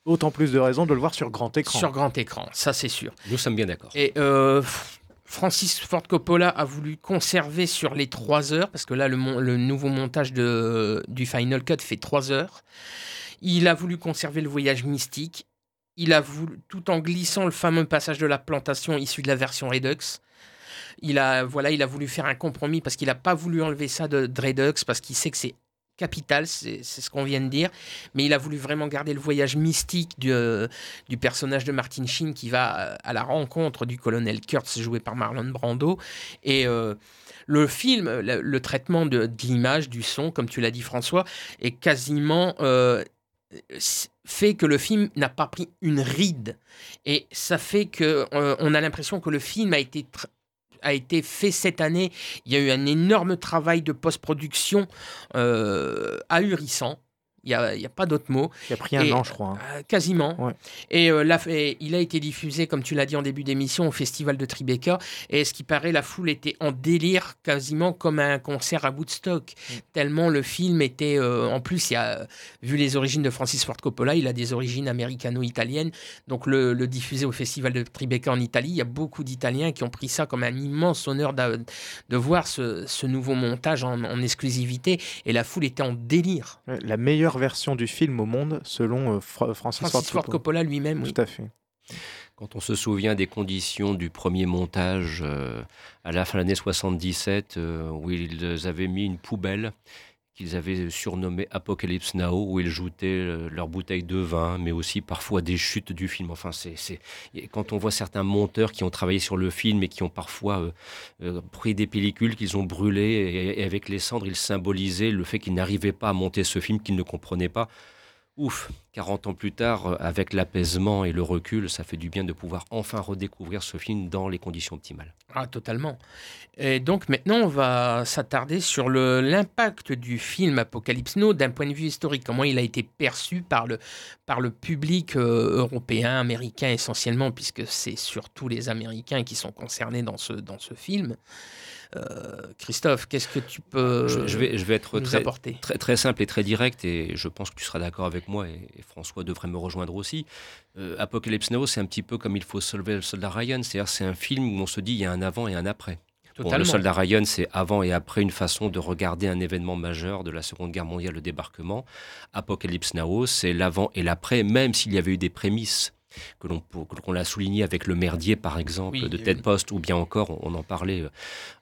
Autant plus de raisons de le voir sur grand écran. sur grand écran, ça c'est sûr. Nous sommes bien d'accord. Et euh, Francis Ford Coppola a voulu conserver sur les 3 heures, parce que là, le, mon- le nouveau montage de, du Final Cut fait 3 heures. Il a voulu conserver le voyage mystique. Il a voulu, tout en glissant le fameux passage de la plantation issu de la version Redux. Il a, voilà, il a voulu faire un compromis parce qu'il n'a pas voulu enlever ça de, Redux, parce qu'il sait que c'est capital, c'est ce qu'on vient de dire. Mais il a voulu vraiment garder le voyage mystique du, euh, personnage de Martin Sheen qui va euh, à la rencontre du colonel Kurtz joué par Marlon Brando. Et euh, le film, le, traitement de, l'image, du son, comme tu l'as dit François, est quasiment... fait que le film n'a pas pris une ride et ça fait que euh, on a l'impression que le film a été a été fait cette année. Il y a eu un énorme travail de post-production euh, ahurissant. Il n'y a, il a pas d'autre mot. Qui a pris un Et- an, je crois. hein. Euh, quasiment. Ouais. Et euh, et il a été diffusé, comme tu l'as dit en début d'émission, au festival de Tribeca. Et ce qui paraît, la foule était en délire, quasiment comme un concert à Woodstock. Mm. Tellement le film était. euh, en plus, il a, vu les origines de Francis Ford Coppola, il a des origines américano-italiennes. Donc le, le diffuser au festival de Tribeca en Italie, il y a beaucoup d'Italiens qui ont pris ça comme un immense honneur de voir ce, ce nouveau montage en, en exclusivité. Et la foule était en délire. La meilleure version du film au monde, selon euh, Fra- Francis, Francis Ford Coppola lui-même, oui. Tout à fait. Quand on se souvient des conditions du premier montage euh, à la fin de l'année 77, euh, où ils avaient mis une poubelle qu'ils avaient surnommée Apocalypse Now, où ils joutaient euh, leur bouteille de vin, mais aussi parfois des chutes du film. Enfin, c'est, quand on voit certains monteurs qui ont travaillé sur le film et qui ont parfois euh, euh, pris des pellicules qu'ils ont brûlées, et avec les cendres, ils symbolisaient le fait qu'ils n'arrivaient pas à monter ce film, qu'ils ne comprenaient pas. Ouf, 40 ans plus tard, euh, avec l'apaisement et le recul, ça fait du bien de pouvoir enfin redécouvrir ce film dans les conditions optimales. Ah, totalement. Et donc maintenant, on va s'attarder sur l'impact du film Apocalypse Now d'un point de vue historique, comment il a été perçu par le, public euh, européen, américain essentiellement, puisque c'est surtout les Américains qui sont concernés dans ce, dans ce film. Euh, Christophe, qu'est-ce que tu peux je, je vais, je vais être très, apporter très, très simple et très direct, et je pense que tu seras d'accord avec moi, et, et François devrait me rejoindre aussi. Euh, Apocalypse Now, c'est un petit peu comme Il faut sauver le soldat Ryan, c'est-à-dire c'est un film où on se dit il y a un avant et un après. Bon, le soldat Ryan, c'est avant et après une façon de regarder un événement majeur de la Seconde Guerre mondiale, le débarquement. Apocalypse Now, c'est l'avant et l'après, même s'il y avait eu des prémices que l'on l'on l'a souligné avec le merdier par exemple Oui, de Ted Post ou bien encore on, en parlait euh,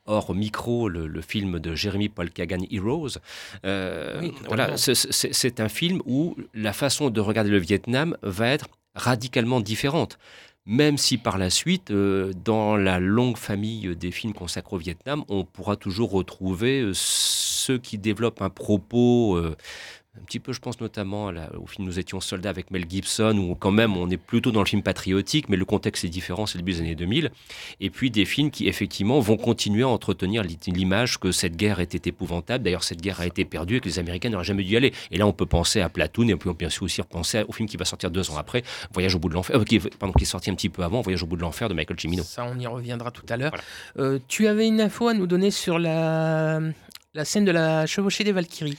hors micro le, le film de Jeremy Paul Kagan Heroes. Euh, Oui, voilà c'est- un film où la façon de regarder le Vietnam va être radicalement différente. Même si par la suite, euh, dans la longue famille des films consacrés au Vietnam, on pourra toujours retrouver ceux qui développent un propos, euh, un petit peu, je pense notamment au film Nous étions soldats avec Mel Gibson, où quand même on est plutôt dans le film patriotique, mais le contexte est différent, c'est le début des années 2000. Et puis des films qui, effectivement, vont continuer à entretenir l'i- l'image que cette guerre était épouvantable. D'ailleurs, cette guerre a été perdue et que les Américains n'auraient jamais dû y aller. Et là, on peut penser à Platoon, et puis on peut aussi repenser au film qui va sortir deux ans après, Voyage au bout de l'enfer, euh, qui, pardon, qui est sorti un petit peu avant, Voyage au bout de l'enfer de Michael Cimino. Ça, on y reviendra tout à l'heure. Voilà. Euh, tu avais une info à nous donner sur la, la scène de la chevauchée des Valkyries.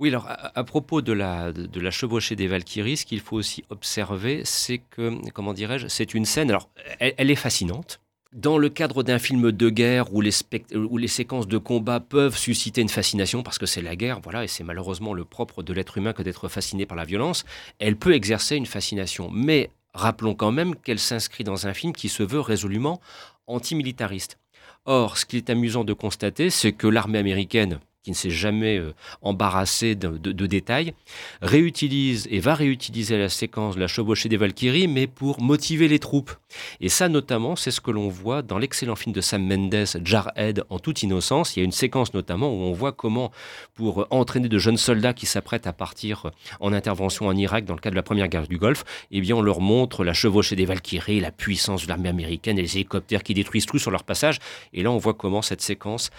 Oui, alors à, propos de la, chevauchée des Valkyries, ce qu'il faut aussi observer, c'est que, comment dirais-je, c'est une scène, alors elle, est fascinante. Dans le cadre d'un film de guerre où les, où les séquences de combat peuvent susciter une fascination, parce que c'est la guerre, voilà, et c'est malheureusement le propre de l'être humain que d'être fasciné par la violence, elle peut exercer une fascination. Mais rappelons quand même qu'elle s'inscrit dans un film qui se veut résolument antimilitariste. Or, ce qui est amusant de constater, c'est que l'armée américaine, qui ne s'est jamais euh, embarrassé de, détails, réutilise et va réutiliser la séquence de la chevauchée des Valkyries, mais pour motiver les troupes. Et ça, notamment, c'est ce que l'on voit dans l'excellent film de Sam Mendes, Jarhead, en toute innocence. Il y a une séquence notamment où on voit comment, pour entraîner de jeunes soldats qui s'apprêtent à partir en intervention en Irak dans le cadre de la première guerre du Golfe, eh bien, on leur montre la chevauchée des Valkyries, la puissance de l'armée américaine et les hélicoptères qui détruisent tout sur leur passage. Et là, on voit comment cette séquence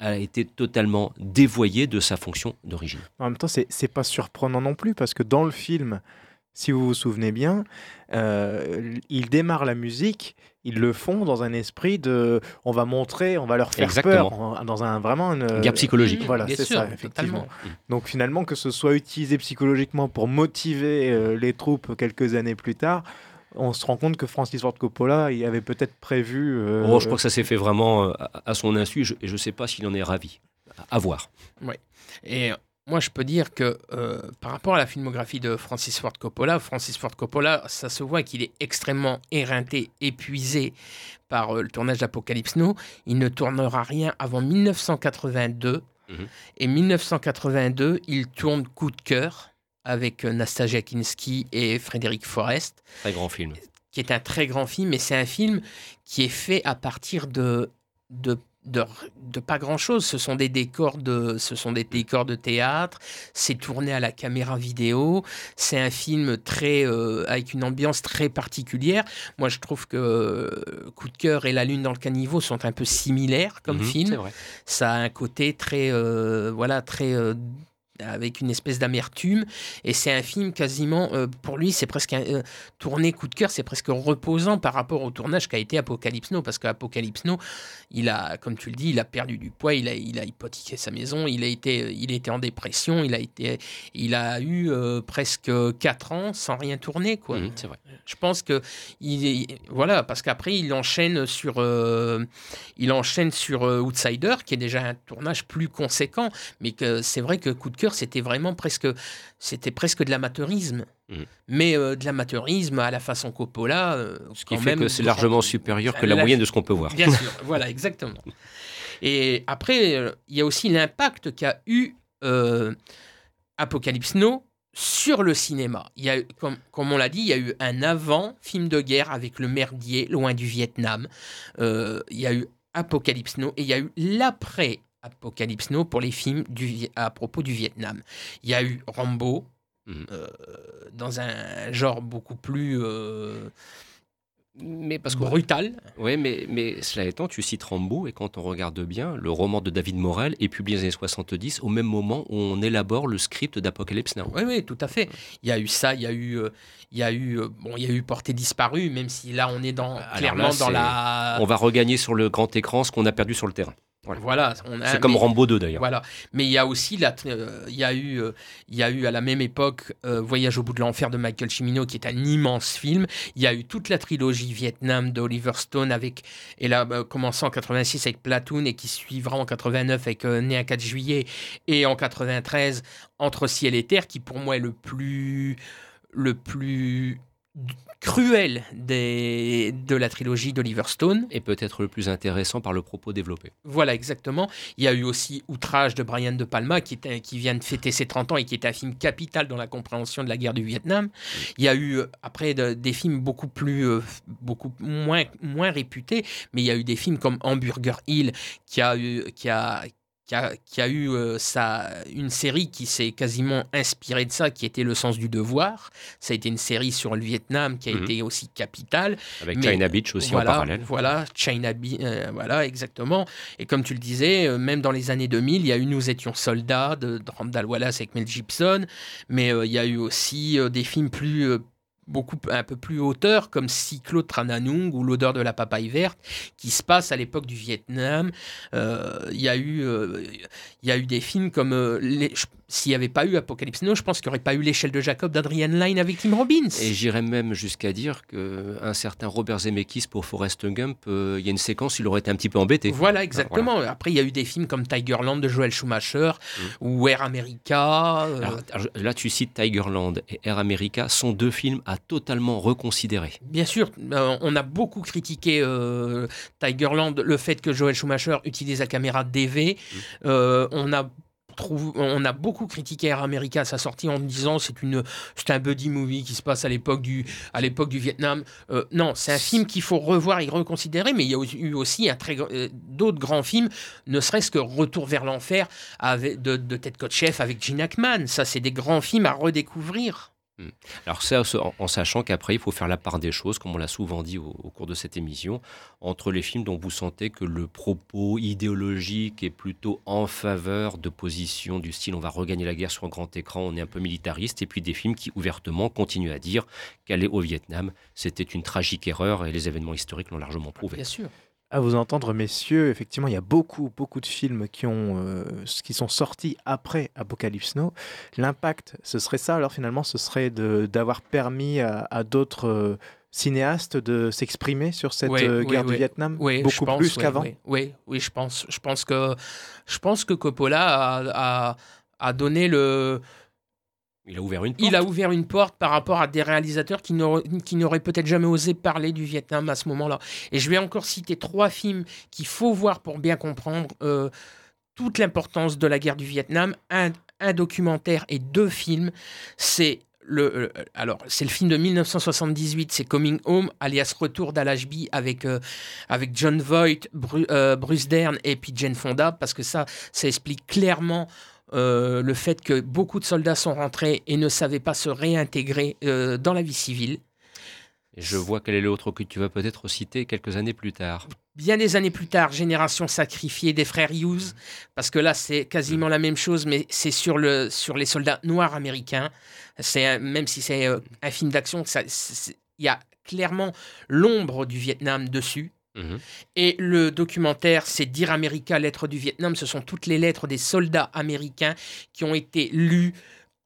a été totalement dévoyée de sa fonction d'origine. En même temps, c'est c'est pas surprenant non plus parce que dans le film, si vous vous souvenez bien, euh, ils démarrent la musique, ils le font dans un esprit de, on va montrer, on va leur faire Exactement. peur, dans un vraiment une Guerre psychologique. Voilà, Bien c'est sûr, ça, effectivement. totalement. Donc finalement, que ce soit utilisé psychologiquement pour motiver euh, les troupes quelques années plus tard, on se rend compte que Francis Ford Coppola, il avait peut-être prévu. euh, Oh, je crois que ça s'est fait vraiment euh, à son insu je- et je ne sais pas s'il en est ravi. À voir. Et moi, je peux dire que euh, par rapport à la filmographie de Francis Ford Coppola, Francis Ford Coppola, ça se voit qu'il est extrêmement éreinté, épuisé par euh, le tournage d'Apocalypse Now. Il ne tournera rien avant 1982. Mhm. Et 1982, il tourne Coup de cœur avec euh, Nastasia Kinski et Frédéric Forrest Très grand film. qui est un très grand film, mais c'est un film qui est fait à partir de, de, de, de pas grand-chose. Ce sont des décors de, ce sont des décors de théâtre, c'est tourné à la caméra vidéo, c'est un film très, euh, avec une ambiance très particulière. Moi, je trouve que euh, Coup de cœur et La Lune dans le caniveau sont un peu similaires comme Mhm, film ça a un côté très euh, voilà très avec une espèce d'amertume et c'est un film quasiment euh, pour lui c'est presque un euh, tourné coup de cœur c'est presque reposant par rapport au tournage qu'a été Apocalypse Now parce qu'Apocalypse Now il a comme tu le dis il a perdu du poids il a il a hypothéqué sa maison il a été il a été en dépression il a été il a eu euh, presque 4 ans sans rien tourner quoi Mhm, c'est vrai. je pense que il, est- voilà parce qu'après il enchaîne sur euh, il enchaîne sur euh, Outsider qui est déjà un tournage plus conséquent mais que c'est vrai que coup de cœur c'était vraiment presque c'était presque de l'amateurisme Mhm. mais euh, de l'amateurisme à la façon Coppola euh, Ce qui fait que c'est largement supérieur que la La- moyenne de ce qu'on peut voir. Bien sûr, voilà, exactement. Et après, euh, il y a aussi l'impact qu'a eu euh, Apocalypse Now sur le cinéma. Il y a, eu- comme, comme on l'a dit, il y a eu un avant film de guerre avec le merdier loin du Vietnam. Euh, il y a eu Apocalypse Now et il y a eu l'après Apocalypse Now pour les films du, à propos du Vietnam. Il y a eu Rambo Mhm. euh, dans un genre beaucoup plus euh, Mais parce que brutal. Oui, mais, mais cela étant, tu cites Rambo, et quand on regarde bien, le roman de David Morel est publié dans les années 70, au même moment où on élabore le script d'Apocalypse Now. Oui, oui, tout à fait. Il y a eu ça, il y a eu, euh, il y a eu, bon, il y a eu Portée disparue, même si là on est dans Alors clairement là, dans la. On va regagner sur le grand écran ce qu'on a perdu sur le terrain. Voilà, C'est comme mais- Rambo 2 d'ailleurs. Voilà, mais il y a aussi euh, il y a eu, euh, y a eu à la même époque euh, Voyage au bout de l'enfer de Michael Cimino, qui est un immense film. Il y a eu toute la trilogie Vietnam d'Oliver Stone avec, et là euh, commençant en 86 avec Platoon et qui suivra en 89 avec Né un 4 juillet et en 93 Entre ciel et terre, qui pour moi est le plus, le plus cruel des, de la trilogie d'Oliver Stone. Et peut-être le plus intéressant par le propos développé. Voilà, exactement. Il y a eu aussi Outrage de Brian De Palma, qui, est qui vient de fêter ses 30 ans et qui est un film capital dans la compréhension de la guerre du Vietnam. Il y a eu, après, de- des films beaucoup plus, euh, beaucoup moins, moins réputés, mais il y a eu des films comme Hamburger Hill, qui a eu, qui a, qui a, qui a eu euh, sa- une série qui s'est quasiment inspirée de ça, qui était Le sens du devoir. Ça a été une série sur le Vietnam qui a Mhm. été aussi capitale. Avec Mais- China Beach aussi voilà, en parallèle. Voilà, China Be- euh, voilà, exactement. Et comme tu le disais, euh, même dans les années 2000, il y a eu Nous étions soldats de, de Randall Wallace avec Mel Gibson, mais il y a eu aussi des films plus beaucoup un peu plus hauteur comme Cyclo de Trananung ou L'odeur de la papaye verte qui se passe à l'époque du Vietnam. Euh, Il y a eu euh, y a eu des films comme euh, les- s'il n'y avait pas eu Apocalypse Now, je pense qu'il n'y aurait pas eu l'échelle de Jacob d'Adrian Lyne avec Tim Robbins. Et j'irais même jusqu'à dire qu'un certain Robert Zemeckis pour Forrest Gump, euh, il y a une séquence, il aurait été un petit peu embêté. Voilà, exactement. Après, il y a eu des films comme Tigerland de Joel Schumacher ou Air America. euh, Mm. Alors, là, tu cites Tigerland et Air America, sont deux films à totalement reconsidérer. Bien sûr, euh, on a beaucoup critiqué euh, Tigerland, le fait que Joel Schumacher utilise la caméra DV. Euh, on a on a beaucoup critiqué Air America à sa sortie en disant c'est c'est un buddy movie qui se passe à l'époque du à l'époque du Vietnam. Euh, non, c'est un film qu'il faut revoir et reconsidérer. Mais il y a eu aussi euh, d'autres grands films, ne serait-ce que Retour vers l'enfer de Ted Kotcheff avec Gene Hackman. Ça, c'est des grands films à redécouvrir. Alors ça, en, sachant qu'après, il faut faire la part des choses, comme on l'a souvent dit au, au cours de cette émission, entre les films dont vous sentez que le propos idéologique est plutôt en faveur de positions du style on va regagner la guerre sur un grand écran, on est un peu militariste, et puis des films qui ouvertement continuent à dire qu'aller au Vietnam, c'était une tragique erreur, et les événements historiques l'ont largement prouvé. Bien sûr. À vous entendre, messieurs, effectivement, il y a beaucoup, beaucoup de films qui, ont, euh, qui sont sortis après Apocalypse Now. L'impact, ce serait ça, alors finalement, ce serait d'avoir permis à, à d'autres euh, cinéastes de s'exprimer sur cette euh, guerre oui. du Vietnam Oui, Beaucoup pense, plus qu'avant? Oui, oui, oui, je pense. Je pense que, je pense que Coppola a, a, a donné le. Il a ouvert une porte. Il a ouvert une porte par rapport à des réalisateurs qui n'auraient peut-être jamais osé parler du Vietnam à ce moment-là. Et je vais encore citer trois films qu'il faut voir pour bien comprendre euh, toute l'importance de la guerre du Vietnam. Un, un documentaire et deux films. C'est le, euh, alors, c'est le film de 1978, c'est Coming Home, alias Retour d'Al-Ashby avec, euh, avec John Voight, Bru- Bruce Dern et puis Jane Fonda, parce que ça, ça explique clairement euh, le fait que beaucoup de soldats sont rentrés et ne savaient pas se réintégrer euh, dans la vie civile. Et je vois quel est l'autre que tu vas peut-être citer quelques années plus tard. Bien des années plus tard, Génération sacrifiée des frères Hughes, parce que là c'est quasiment la même chose, mais c'est sur, le, sur les soldats noirs américains. C'est même si c'est euh, un film d'action, il y a clairement l'ombre du Vietnam dessus. Mhm. Et le documentaire, c'est Dire America, lettres du Vietnam. Ce sont toutes les lettres des soldats américains qui ont été lues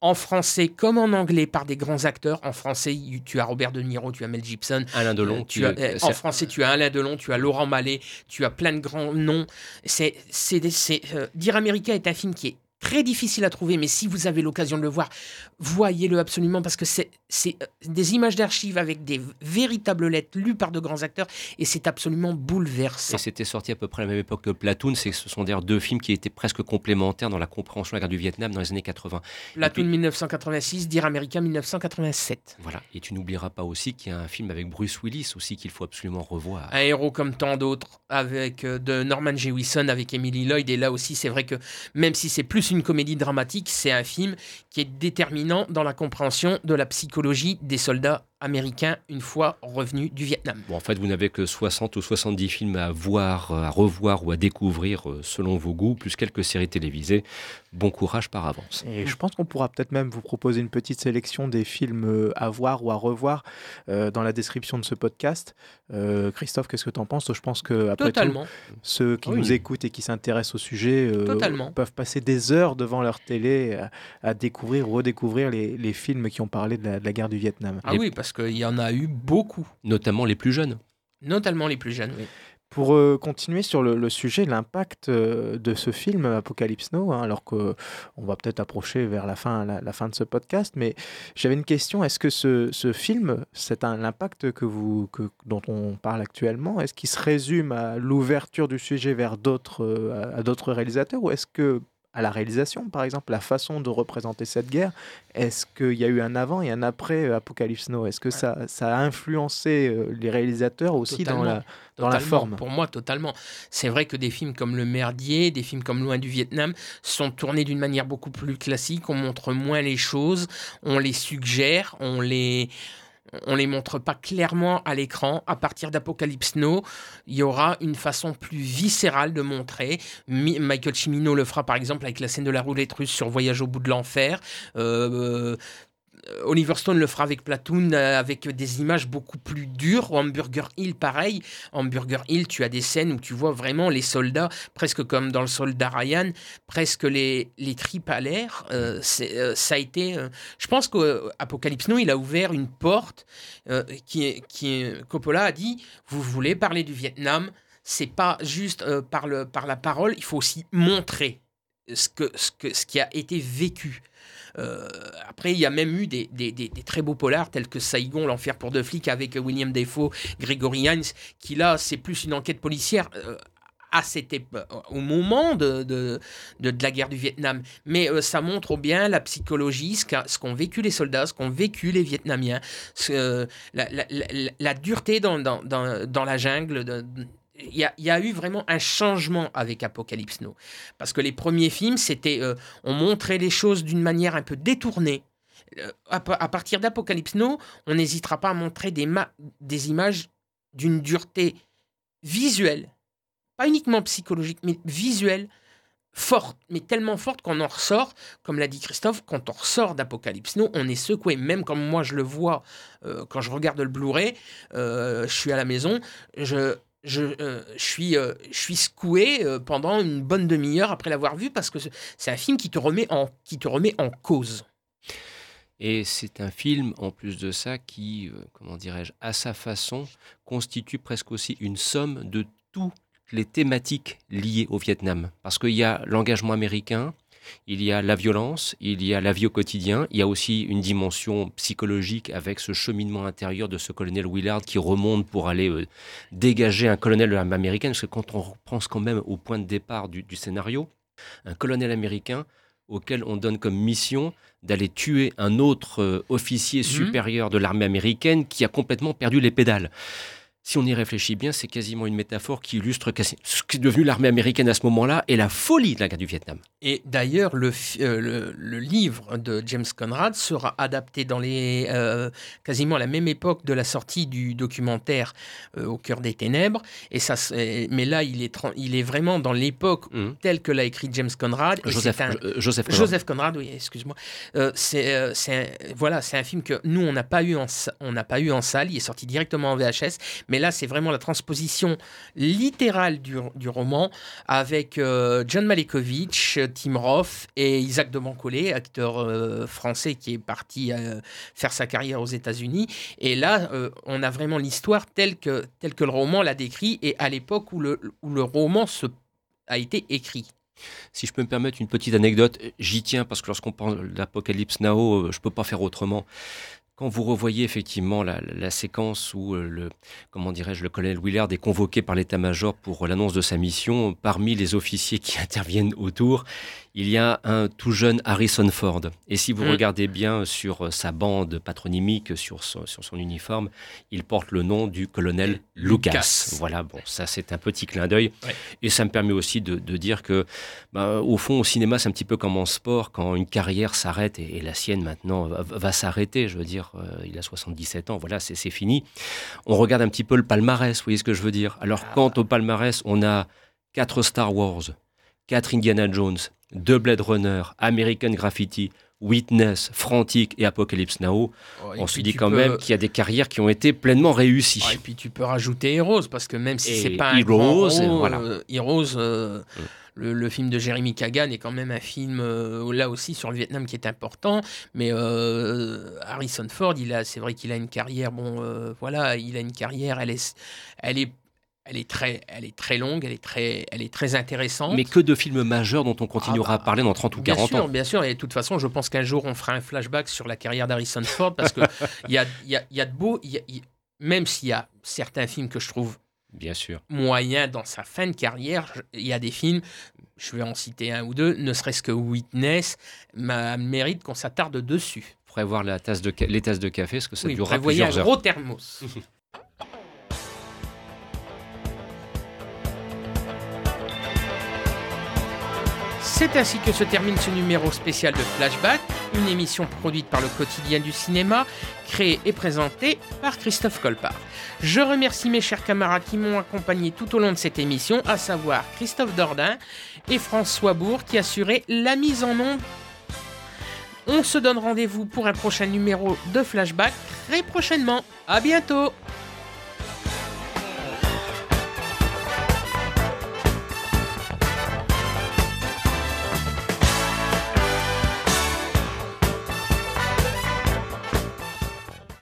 en français comme en anglais par des grands acteurs. En français, tu as Robert De Niro, tu as Mel Gibson. Alain Delon, Euh, tu as, euh, en français, tu as Alain Delon, tu as Laurent Mallet, tu as plein de grands noms. C'est, c'est, des- c'est, euh, Dire America est un film qui est très difficile à trouver, mais si vous avez l'occasion de le voir, voyez-le absolument parce que c'est, euh, des images d'archives avec des véritables lettres lues par de grands acteurs et c'est absolument bouleversant. Et c'était sorti à peu près à la même époque que Platoon. C'est, ce sont d'ailleurs deux films qui étaient presque complémentaires dans la compréhension de la guerre du Vietnam dans les années 80. Platoon puis- 1986, Dire America 1987. Voilà. Et tu n'oublieras pas aussi qu'il y a un film avec Bruce Willis aussi qu'il faut absolument revoir. Un héros comme tant d'autres, avec euh, de Norman Jewison, avec Emily Lloyd. Et là aussi, c'est vrai que même si c'est plus une comédie dramatique, c'est un film qui est déterminant dans la compréhension de la psychologie des soldats américains une fois revenus du Vietnam. Bon, en fait, vous n'avez que 60 ou 70 films à voir, à revoir ou à découvrir euh, selon vos goûts, plus quelques séries télévisées. Bon courage par avance. Et je pense qu'on pourra peut-être même vous proposer une petite sélection des films euh, à voir ou à revoir euh, dans la description de ce podcast. Euh, Christophe, qu'est-ce que tu en penses? Je pense que après tout, ceux qui Oui. nous écoutent et qui s'intéressent au sujet euh, peuvent passer des heures devant leur télé à, à découvrir ou redécouvrir les, les films qui ont parlé de la, de la guerre du Vietnam. Ah Et- oui, parce qu'il y en a eu beaucoup, Notamment les plus jeunes. notamment les plus jeunes. oui. Pour euh, continuer sur le, le sujet, l'impact euh, de ce film Apocalypse Now, hein, alors qu'on va peut-être approcher vers la fin, la, la fin de ce podcast, mais j'avais une question. Est-ce que ce, ce film, c'est un l'impact que vous, que, dont on parle actuellement, est-ce qu'il se résume à l'ouverture du sujet vers d'autres euh, à, à d'autres réalisateurs? Ou est-ce que à la réalisation, par exemple, la façon de représenter cette guerre, est-ce qu'il y a eu un avant et un après euh, Apocalypse Now? Est-ce que ça, ça a influencé euh, les réalisateurs aussi dans la, dans la forme? Pour moi, totalement. C'est vrai que des films comme Le Merdier, des films comme Loin du Vietnam sont tournés d'une manière beaucoup plus classique. On montre moins les choses, on les suggère, on les. On les montre pas clairement à l'écran. À partir d'Apocalypse Now, il y aura une façon plus viscérale de montrer. Mi- Michael Cimino le fera par exemple avec la scène de la roulette russe sur Voyage au bout de l'enfer. Euh, Oliver Stone le fera avec Platoon, euh, avec des images beaucoup plus dures. Hamburger Hill, pareil. Hamburger Hill, tu as des scènes où tu vois vraiment les soldats, presque comme dans le soldat Ryan, presque les, les tripes à l'air. Euh, euh, ça a été. euh, je pense qu'Apocalypse Now, il a ouvert une porte euh, qui, qui Coppola a dit vous voulez parler du Vietnam, c'est pas juste euh, par, le, par la parole, il faut aussi montrer ce, que, ce, que, ce qui a été vécu. Euh, après, il y a même eu des, très beaux polars tels que Saigon, l'enfer pour deux flics avec William Defoe, Gregory Hines, qui là, c'est plus une enquête policière. euh, à cette au moment de, de, de- la guerre du Vietnam. Mais euh, ça montre bien la psychologie, ce qu'ont vécu les soldats, ce qu'ont vécu les Vietnamiens, la, dureté dans, dans la jungle. Il y, a, eu vraiment un changement avec Apocalypse Now. Parce que les premiers films, c'était, euh, on montrait les choses d'une manière un peu détournée. Euh, à, pa- à partir d'Apocalypse Now, on n'hésitera pas à montrer des, des images d'une dureté visuelle, pas uniquement psychologique, mais visuelle, forte, mais tellement forte qu'on en ressort, comme l'a dit Christophe, quand on ressort d'Apocalypse Now, on est secoué. Même comme moi je le vois euh, quand je regarde le Blu-ray, je suis à la maison, je, je, euh, je, suis, euh, je suis secoué euh, pendant une bonne demi-heure après l'avoir vu parce que c'est- un film qui te remet en, qui te remet en cause. Et c'est un film, en plus de ça, qui, comment dirais-je, à sa façon, constitue presque aussi une somme de toutes les thématiques liées au Vietnam. Parce qu'il y a l'engagement américain, il y a la violence, il y a la vie au quotidien, il y a aussi une dimension psychologique avec ce cheminement intérieur de ce colonel Willard qui remonte pour aller euh, dégager un colonel de l'armée américaine. Parce que quand on pense quand même au point de départ du, du scénario, un colonel américain auquel on donne comme mission d'aller tuer un autre euh, officier supérieur de l'armée américaine qui a complètement perdu les pédales. Si on y réfléchit bien, c'est quasiment une métaphore qui illustre ce qui est devenu l'armée américaine à ce moment-là et la folie de la guerre du Vietnam. Et d'ailleurs, le, euh, le, le livre de James Conrad sera adapté dans les euh, quasiment à la même époque de la sortie du documentaire euh, Au cœur des ténèbres. Et ça, mais là, il est, tran- il est vraiment dans l'époque Mhm. telle que l'a écrit James Conrad. Joseph, un- Joseph Conrad. Joseph Conrad, oui, excuse-moi. C'est voilà, c'est un film que nous on n'a pas eu en sa- on n'a pas eu en salle. Il est sorti directement en VHS, mais là c'est vraiment la transposition littérale du, du roman avec euh, John Malkovich, Tim Roth et Isaac de Bancolé, acteur euh, français qui est parti euh, faire sa carrière aux États-Unis. Et là, on a vraiment l'histoire telle que telle que le roman l'a décrit et à l'époque où le où le roman a été écrit. Si je peux me permettre une petite anecdote, j'y tiens parce que lorsqu'on parle d'Apocalypse Now, je ne peux pas faire autrement. Quand vous revoyez effectivement la, séquence où euh, comment dirais-je, le colonel Willard est convoqué par l'état-major pour l'annonce de sa mission, parmi les officiers qui interviennent autour, il y a un tout jeune Harrison Ford. Et si vous Mm. regardez bien sur euh, sa bande patronymique, sur son, sur son uniforme, il porte le nom du colonel Lucas. Lucas. Voilà, bon, ça c'est un petit clin d'œil. Ouais. Et ça me permet aussi de, de dire que, bah, au fond, au cinéma, c'est un petit peu comme en sport, quand une carrière s'arrête, et, et la sienne maintenant va, va s'arrêter, je veux dire, euh, il a 77 ans, voilà, c'est fini. On regarde un petit peu le palmarès, vous voyez ce que je veux dire? Alors, Ah. quand au palmarès, on a quatre Star Wars, quatre Indiana Jones, deux Blade Runner, American Graffiti, Witness, Frantic et Apocalypse Now, on se dit quand même qu'il y a des carrières qui ont été pleinement réussies. Ah, et puis tu peux rajouter Heroes, parce que même si c'est pas un Heroes, grand rôle, voilà. euh, Heroes, euh, Mm. le, le film de Jeremy Kagan est quand même un film, euh, là aussi, sur le Vietnam qui est important. Mais euh, Harrison Ford, il a, c'est vrai qu'il a une carrière, bon, euh, voilà, il a une carrière, elle est, elle est, elle est très, elle est très longue, elle est très, elle est très intéressante. Mais que de films majeurs dont on continuera Ah bah, à parler dans 30 ou Bien 40 sûr, ans. bien sûr. Et de toute façon, je pense qu'un jour, on fera un flashback sur la carrière d'Harrison Ford parce que il y a, y, a, y a de beaux. y a- même s'il y a certains films que je trouve Bien sûr. moyens dans sa fin de carrière, il y a des films, je vais en citer un ou deux, ne serait-ce que Witness, ma- mérite qu'on s'attarde dessus. Prévoir la tasse de les tasses de café, parce que ça Oui, durera un plusieurs heures. gros thermos. C'est ainsi que se termine ce numéro spécial de Flashback, une émission produite par le quotidien du cinéma, créée et présentée par Christophe Colpart. Je remercie mes chers camarades qui m'ont accompagné tout au long de cette émission, à savoir Christophe Dordain et François Bourg qui assuraient la mise en onde On se donne rendez-vous pour un prochain numéro de Flashback très prochainement. À bientôt